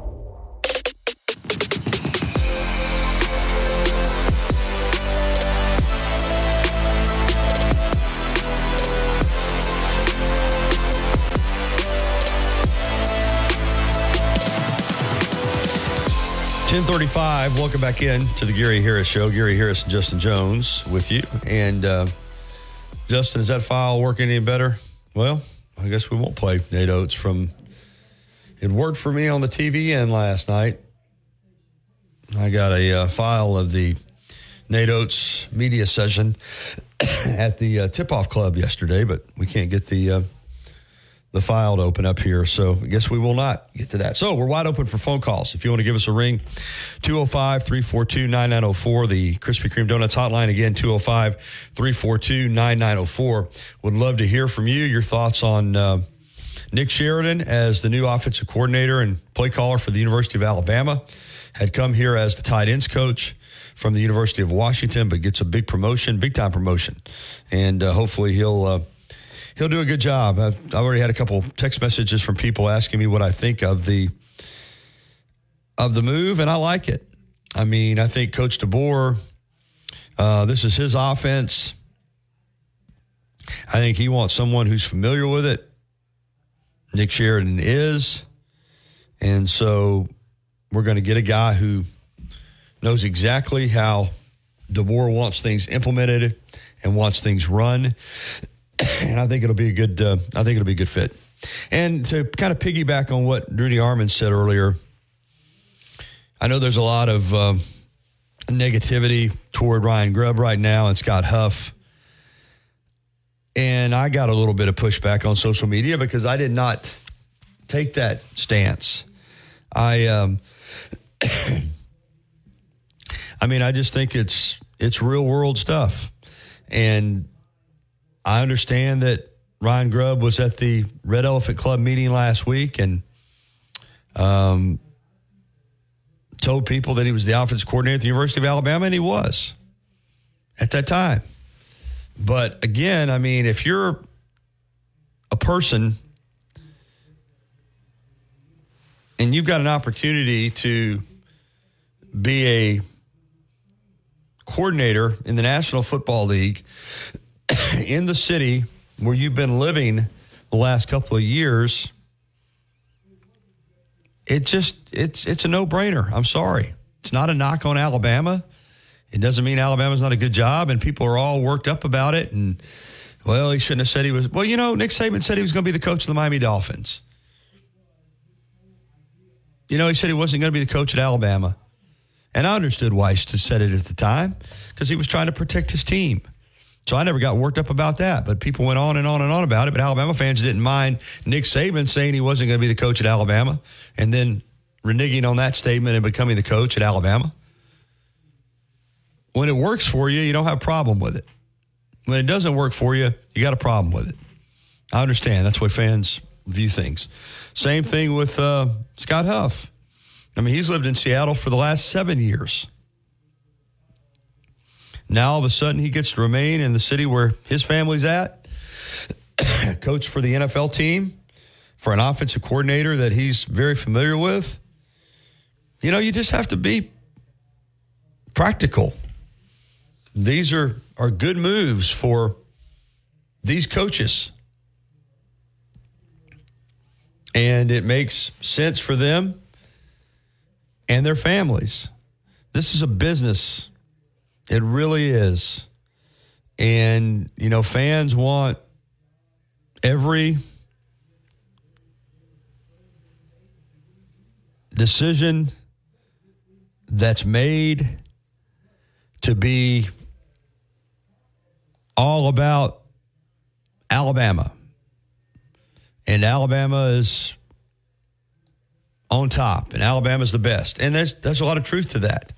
Speaker 3: Ten thirty-five. Welcome back in to the Gary Harris Show. Gary Harris and Justin Jones with you. And uh, Justin, is that file working any better? Well, I guess we won't play Nate Oats from. It worked for me on the TV end last night. I got a uh, file of the Nate Oats media session (coughs) at the uh, tip-off club yesterday, but we can't get the uh, the file to open up here. So I guess we will not get to that. So we're wide open for phone calls. If you want to give us a ring, 205 342 9904, the Krispy Kreme Donuts hotline. Again, 205 342 9904. Would love to hear from you, your thoughts on uh, Nick Sheridan as the new offensive coordinator and play caller for the University of Alabama. Had come here as the tight ends coach from the University of Washington, but gets a big promotion, big time promotion. And uh, hopefully he'll. Uh, he'll do a good job. I've, I've already had a couple text messages from people asking me what I think of the of the move, and I like it. I mean, I think Coach DeBoer, uh, this is his offense. I think he wants someone who's familiar with it. Nick Sheridan is. And so we're going to get a guy who knows exactly how DeBoer wants things implemented and wants things run. And I think it'll be a good. Uh, I think it'll be a good fit. And to kind of piggyback on what Rudy Armand said earlier, I know there's a lot of uh, negativity toward Ryan Grubb right now and Scott Huff. And I got a little bit of pushback on social media because I did not take that stance. I, um, (clears throat) I mean, I just think it's it's real world stuff, and I understand that Ryan Grubb was at the Red Elephant Club meeting last week and um, told people that he was the offense coordinator at the University of Alabama, and he was at that time. But again, I mean, if you're a person and you've got an opportunity to be a coordinator in the National Football League in the city where you've been living the last couple of years, it just it's it's a no-brainer. I'm sorry. It's not a knock on Alabama. It doesn't mean Alabama's not a good job and people are all worked up about it and well, he shouldn't have said he was well, you know, Nick Saban said he was going to be the coach of the Miami Dolphins. You know, he said he wasn't going to be the coach at Alabama. And I understood why he said it at the time because he was trying to protect his team. So I never got worked up about that. But people went on and on and on about it. But Alabama fans didn't mind Nick Saban saying he wasn't going to be the coach at Alabama and then reneging on that statement and becoming the coach at Alabama. When it works for you, you don't have a problem with it. When it doesn't work for you, you got a problem with it. I understand. That's why fans view things. Same thing with uh, Scott Huff. I mean, he's lived in Seattle for the last seven years. Now all of a sudden he gets to remain in the city where his family's at, (coughs) coach for the NFL team, for an offensive coordinator that he's very familiar with. You know, you just have to be practical. These are, are good moves for these coaches. And it makes sense for them and their families. This is a business it really is. And, you know, fans want every decision that's made to be all about Alabama. And Alabama is on top, and Alabama's the best. And there's, there's a lot of truth to that.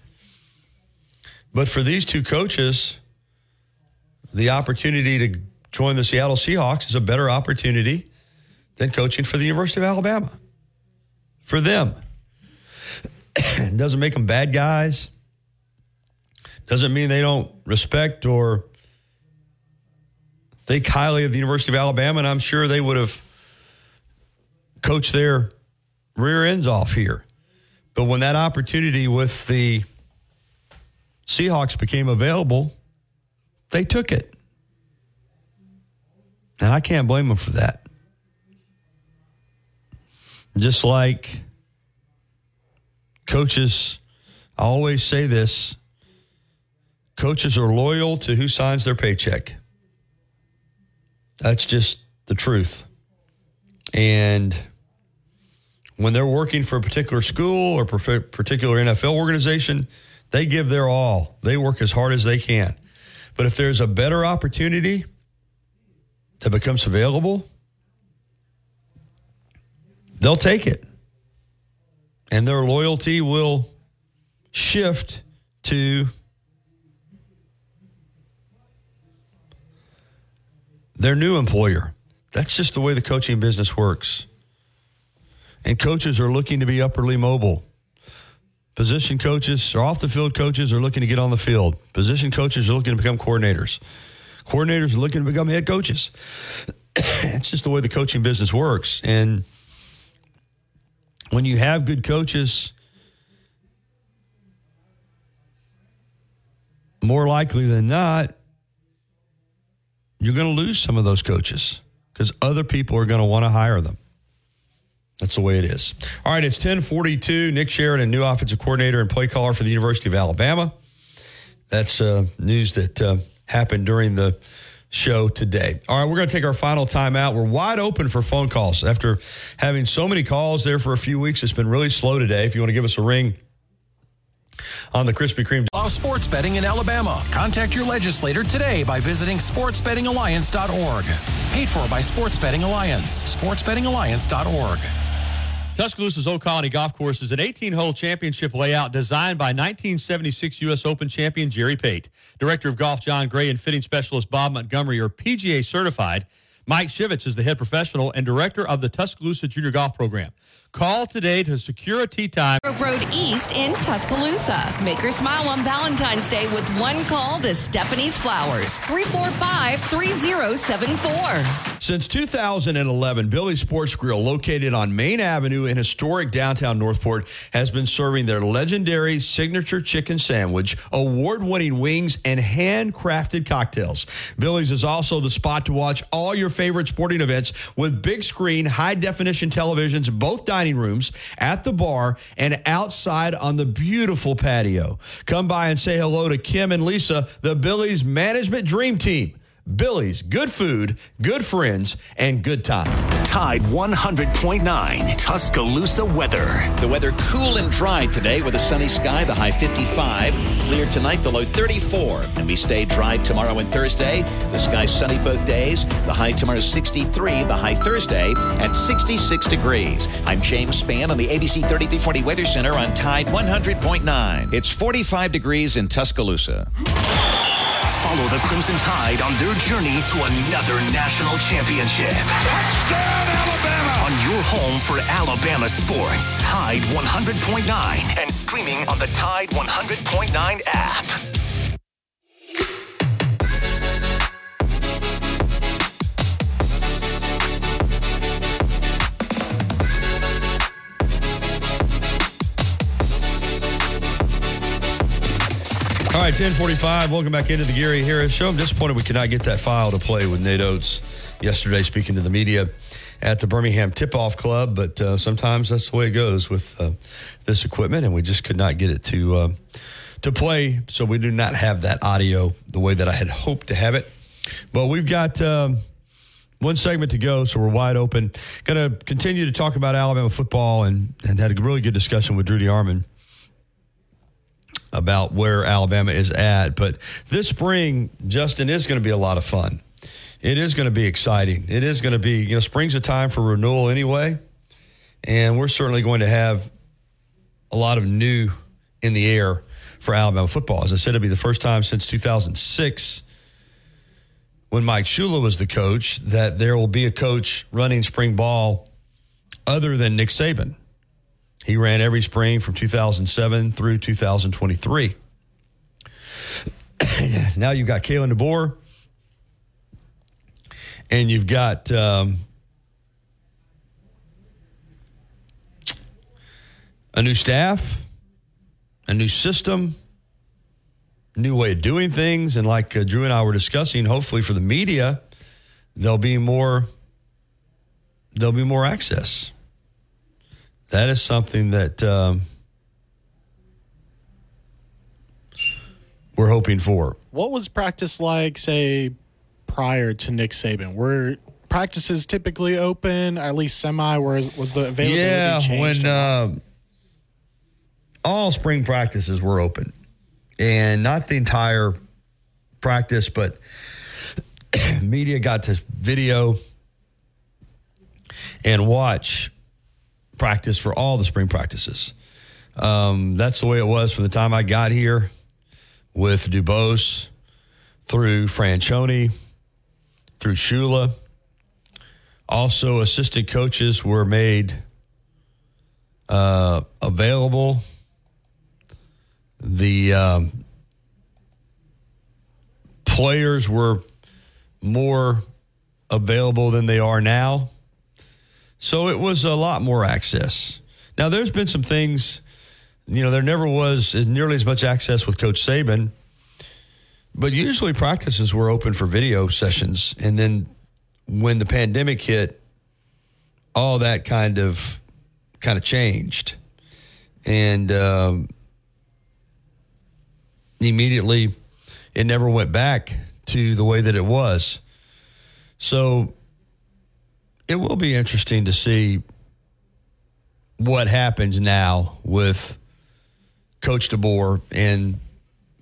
Speaker 3: But for these two coaches, the opportunity to join the Seattle Seahawks is a better opportunity than coaching for the University of Alabama. For them. (coughs) it doesn't make them bad guys. Doesn't mean they don't respect or think highly of the University of Alabama, and I'm sure they would have coached their rear ends off here. But when that opportunity with the Seahawks became available, they took it. And I can't blame them for that. Just like coaches, I always say this coaches are loyal to who signs their paycheck. That's just the truth. And when they're working for a particular school or particular NFL organization, they give their all. They work as hard as they can. But if there's a better opportunity that becomes available, they'll take it. And their loyalty will shift to their new employer. That's just the way the coaching business works. And coaches are looking to be upwardly mobile. Position coaches or off the field coaches are looking to get on the field. Position coaches are looking to become coordinators. Coordinators are looking to become head coaches. (coughs) it's just the way the coaching business works. And when you have good coaches, more likely than not, you're going to lose some of those coaches because other people are going to want to hire them. That's the way it is. All right, it's 1042. Nick Sheridan, a new offensive coordinator and play caller for the University of Alabama. That's uh, news that uh, happened during the show today. All right, we're going to take our final time out. We're wide open for phone calls. After having so many calls there for a few weeks, it's been really slow today. If you want to give us a ring, on the Krispy Kreme.
Speaker 13: Allow sports betting in Alabama. Contact your legislator today by visiting sportsbettingalliance.org. Paid for by Sports Betting Alliance. Sportsbettingalliance.org.
Speaker 3: Tuscaloosa's Old Colony Golf Course is an 18-hole championship layout designed by 1976 U.S. Open champion Jerry Pate. Director of Golf John Gray and fitting specialist Bob Montgomery are PGA certified. Mike Shivitz is the head professional and director of the Tuscaloosa Junior Golf Program. Call today to secure a tee time.
Speaker 27: Road East in Tuscaloosa. Make her smile on Valentine's Day with one call to Stephanie's Flowers. 345 3074.
Speaker 3: Since 2011, Billy's Sports Grill, located on Main Avenue in historic downtown Northport, has been serving their legendary signature chicken sandwich, award winning wings, and handcrafted cocktails. Billy's is also the spot to watch all your favorite sporting events with big screen, high definition televisions, both dining dining rooms, at the bar, and outside on the beautiful patio. Come by and say hello to Kim and Lisa, the Billy's Management Dream Team. Billy's, good food, good friends, and good time.
Speaker 1: Tide 100.9 Tuscaloosa weather.
Speaker 9: The weather cool and dry today with a sunny sky, the high 55. Clear tonight, the low 34. And we stay dry tomorrow and Thursday. The sky sunny both days. The high tomorrow is 63, the high Thursday at 66 degrees. I'm James Spann on the ABC 3340 Weather Center on Tide 100.9. It's 45 degrees in Tuscaloosa.
Speaker 1: Follow the Crimson Tide on their journey to another national championship.
Speaker 28: Touchdown, Alabama!
Speaker 1: On your home for Alabama sports, Tide 100.9 and streaming on the Tide 100.9 app.
Speaker 3: All right, 1045. Welcome back into the Gary Harris Show. I'm disappointed we cannot get that file to play with Nate Oats yesterday, speaking to the media at the Birmingham Tip Off Club. But uh, sometimes that's the way it goes with uh, this equipment, and we just could not get it to uh, to play. So we do not have that audio the way that I had hoped to have it. But we've got um, one segment to go, so we're wide open. Going to continue to talk about Alabama football and, and had a really good discussion with Drew DeArmond about where Alabama is at. But this spring, Justin, is going to be a lot of fun. It is going to be exciting. It is going to be, you know, spring's a time for renewal anyway. And we're certainly going to have a lot of new in the air for Alabama football. As I said, it'll be the first time since 2006 when Mike Shula was the coach that there will be a coach running spring ball other than Nick Saban. He ran every spring from 2007 through 2023. (coughs) now you've got Kalen DeBoer, and you've got um, a new staff, a new system, new way of doing things, and like uh, Drew and I were discussing, hopefully for the media, there'll be more. There'll be more access that is something that um, we're hoping for.
Speaker 29: What was practice like, say, prior to Nick Saban? Were practices typically open, at least semi? Where was the availability
Speaker 3: yeah,
Speaker 29: changed?
Speaker 3: when uh, all spring practices were open, and not the entire practice, but (clears throat) media got to video and watch practice for all the spring practices. Um, that's the way it was from the time I got here with Dubose through Franchione, through Shula. Also, assistant coaches were made uh, available. The um, players were more available than they are now. So it was a lot more access. Now, there's been some things, you know, there never was nearly as much access with Coach Saban, but usually practices were open for video sessions. And then when the pandemic hit, all that kind of kind of changed. And um, immediately it never went back to the way that it was. So it will be interesting to see what happens now with Coach DeBoer and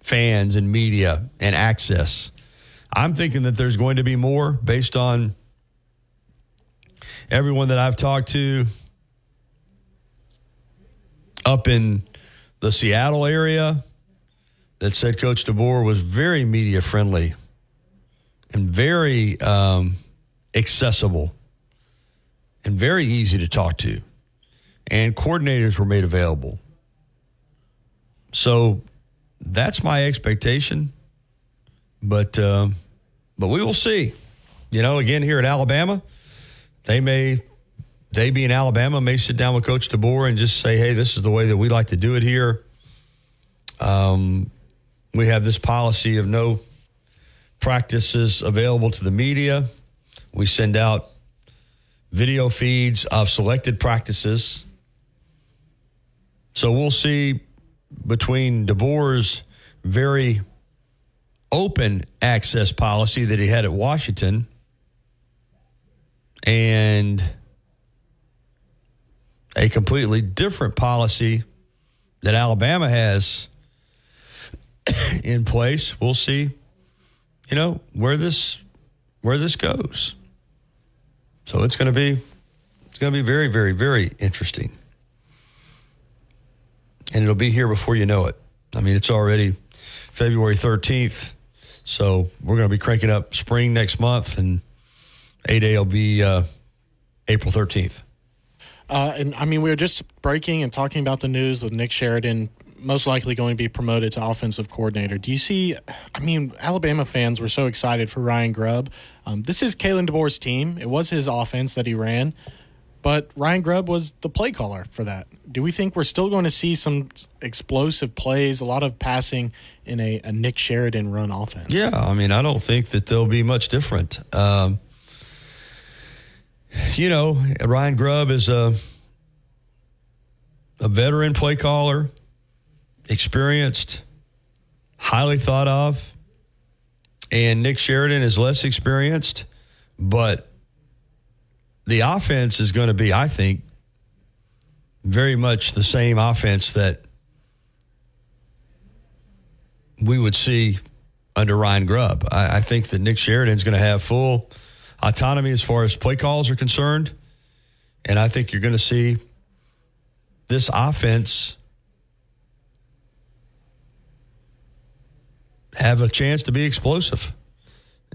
Speaker 3: fans and media and access. I'm thinking that there's going to be more based on everyone that I've talked to up in the Seattle area that said Coach DeBoer was very media friendly and very um, accessible and very easy to talk to. And coordinators were made available. So that's my expectation. But uh, but we will see. You know, again here at Alabama, they may they being Alabama may sit down with Coach DeBoer and just say, "Hey, this is the way that we like to do it here." Um, we have this policy of no practices available to the media. We send out video feeds of selected practices. So we'll see between DeBoer's very open access policy that he had at Washington and a completely different policy that Alabama has (coughs) in place. We'll see, you know, where this where this goes. So it's going to be it's going to be very very very interesting. And it'll be here before you know it. I mean, it's already February 13th. So we're going to be cranking up spring next month and A Day will be uh, April 13th.
Speaker 29: Uh, and I mean, we were just breaking and talking about the news with Nick Sheridan most likely going to be promoted to offensive coordinator. Do you see? I mean, Alabama fans were so excited for Ryan Grubb. Um, this is Kalen DeBoer's team. It was his offense that he ran, but Ryan Grubb was the play caller for that. Do we think we're still going to see some explosive plays, a lot of passing in a, a Nick Sheridan run offense?
Speaker 3: Yeah, I mean, I don't think that they'll be much different. Um, you know, Ryan Grubb is a a veteran play caller experienced, highly thought of. And Nick Sheridan is less experienced, but the offense is going to be, I think, very much the same offense that we would see under Ryan Grubb. I, I think that Nick Sheridan is going to have full autonomy as far as play calls are concerned. And I think you're going to see this offense have a chance to be explosive.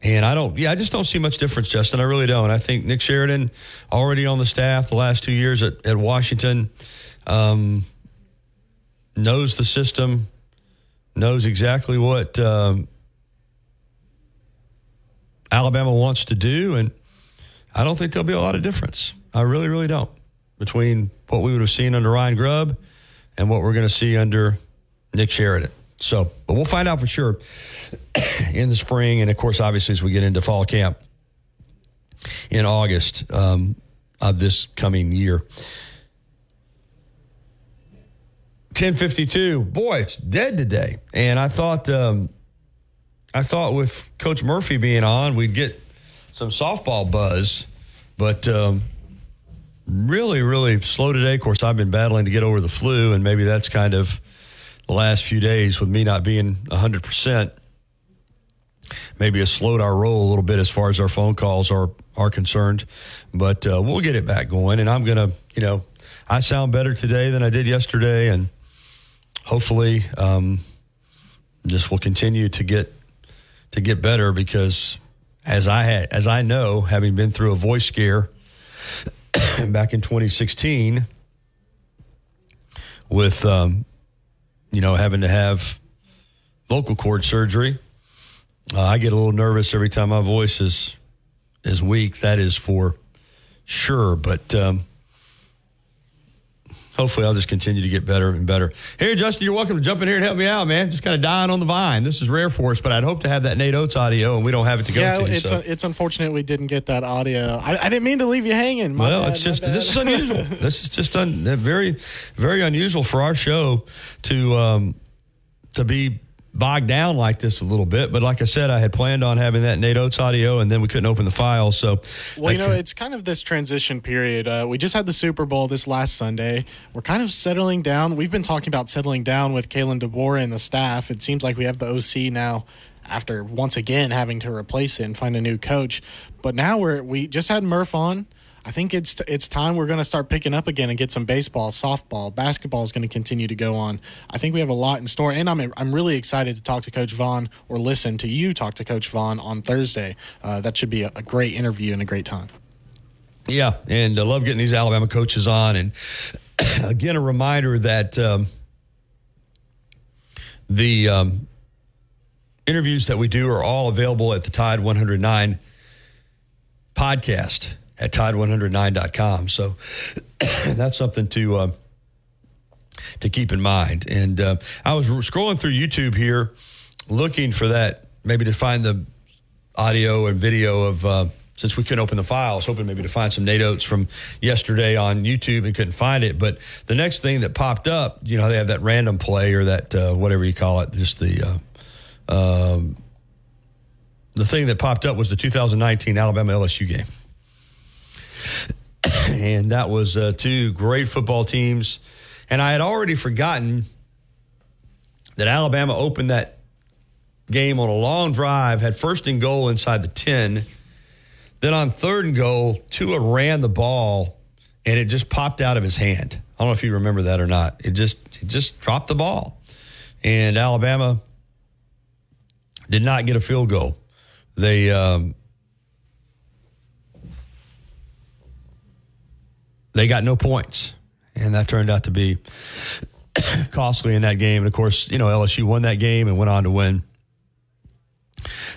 Speaker 3: And I don't, yeah, I just don't see much difference, Justin. I really don't. I think Nick Sheridan, already on the staff the last two years at, at Washington, um, knows the system, knows exactly what um, Alabama wants to do. And I don't think there'll be a lot of difference. I really, really don't between what we would have seen under Ryan Grubb and what we're going to see under Nick Sheridan. So, but we'll find out for sure (coughs) in the spring, and of course, obviously, as we get into fall camp in August um, of this coming year. 1052 boy it's dead today. And i thought um, i thought with coach murphy being on we'd get some softball buzz. But um, really really slow today. Of course i've been battling to get over the flu and maybe that's kind of the last few days with me not being 100%, maybe has slowed our roll a little bit as far as our phone calls are, are concerned. But uh, we'll get it back going. And I'm going to, you know, I sound better today than I did yesterday. And hopefully, um, this will continue to get to get better because as I had as I know, having been through a voice scare (coughs) back in 2016 with um, you know, having to have vocal cord surgery. Uh, I get a little nervous every time my voice is is weak. That is for sure. But um, hopefully, I'll just continue to get better and better. Hey, Justin, you're welcome to jump in here and help me out, man. Just kind of dying on the vine. This is rare for us, but I'd hope to have that Nate Oats audio, and we don't have it to go
Speaker 29: yeah,
Speaker 3: to.
Speaker 29: it's
Speaker 3: so.
Speaker 29: it's unfortunate we didn't get that audio. I, I didn't mean to leave you hanging. My
Speaker 3: well,
Speaker 29: bad,
Speaker 3: it's just this is unusual. (laughs) this is just un, very, very unusual for our show to um, to be bogged down like this a little bit. But like I said, I had planned on having that Nate Oats audio, and then we couldn't open the file. So,
Speaker 29: Well, you know, it's kind of this transition period. Uh, we just had the Super Bowl this last Sunday. We're kind of settling down. We've been talking about settling down with Kalen DeBoer and the staff. It seems like we have the OC now after once again having to replace it and find a new coach. But now we're we just had Murph on. I think it's it's time we're going to start picking up again and get some baseball, softball, basketball is going to continue to go on. I think we have a lot in store, and I'm I'm really excited to talk to Coach Vaughn or listen to you talk to Coach Vaughn on Thursday. Uh, that should be a, a great interview and a great time.
Speaker 3: Yeah, and I love getting these Alabama coaches on. And (coughs) again, a reminder that um, the um, interviews that we do are all available at the Tide 109 podcast at tide109.com. So (coughs) that's something to uh, to keep in mind. And uh, I was scrolling through YouTube here, looking for that, maybe to find the audio and video of. Uh, since we couldn't open the file, I was hoping maybe to find some Nate from yesterday on YouTube and couldn't find it. But the next thing that popped up, you know, they have that random play or that uh, whatever you call it, just the uh, um, the thing that popped up was the 2019 Alabama LSU game. (coughs) and that was uh, two great football teams. And I had already forgotten that Alabama opened that game on a long drive, had first and goal inside the 10. Then on third and goal, Tua ran the ball and it just popped out of his hand. I don't know if you remember that or not. It just it just dropped the ball. And Alabama did not get a field goal. They um, they got no points, and that turned out to be (coughs) costly in that game. And of course, you know LSU won that game and went on to win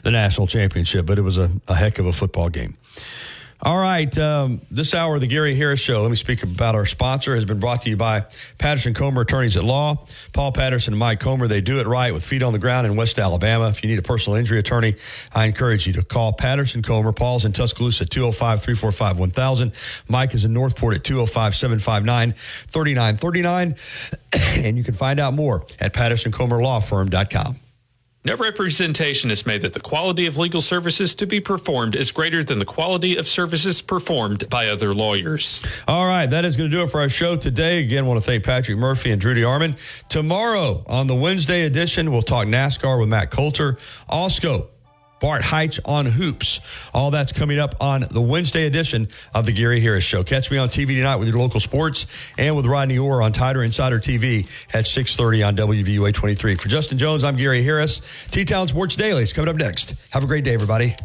Speaker 3: the national championship. But it was a, a heck of a football game. All right. Um, this hour of the Gary Harris Show, let me speak about our sponsor, has been brought to you by Patterson Comer Attorneys at Law. Paul Patterson and Mike Comer, they do it right with feet on the ground in West Alabama. If you need a personal injury attorney, I encourage you to call Patterson Comer. Paul's in Tuscaloosa 205 345 1000. Mike is in Northport at 205 759 3939. (coughs) And you can find out more at pattersoncomerlawfirm.com.
Speaker 20: No representation is made that the quality of legal services to be performed is greater than the quality of services performed by other lawyers.
Speaker 3: All right, that is going to do it for our show today. Again, I want to thank Patrick Murphy and Drew DeArmond. Tomorrow on the Wednesday edition, we'll talk NASCAR with Matt Coulter. Also, Bart Heights on hoops. All that's coming up on the Wednesday edition of the Gary Harris Show. Catch me on TV tonight with your local sports and with Rodney Orr on Tider Insider TV at 6:30 on WVUA 23. For Justin Jones, I'm Gary Harris. T-Town Sports Daily is coming up next. Have a great day, everybody.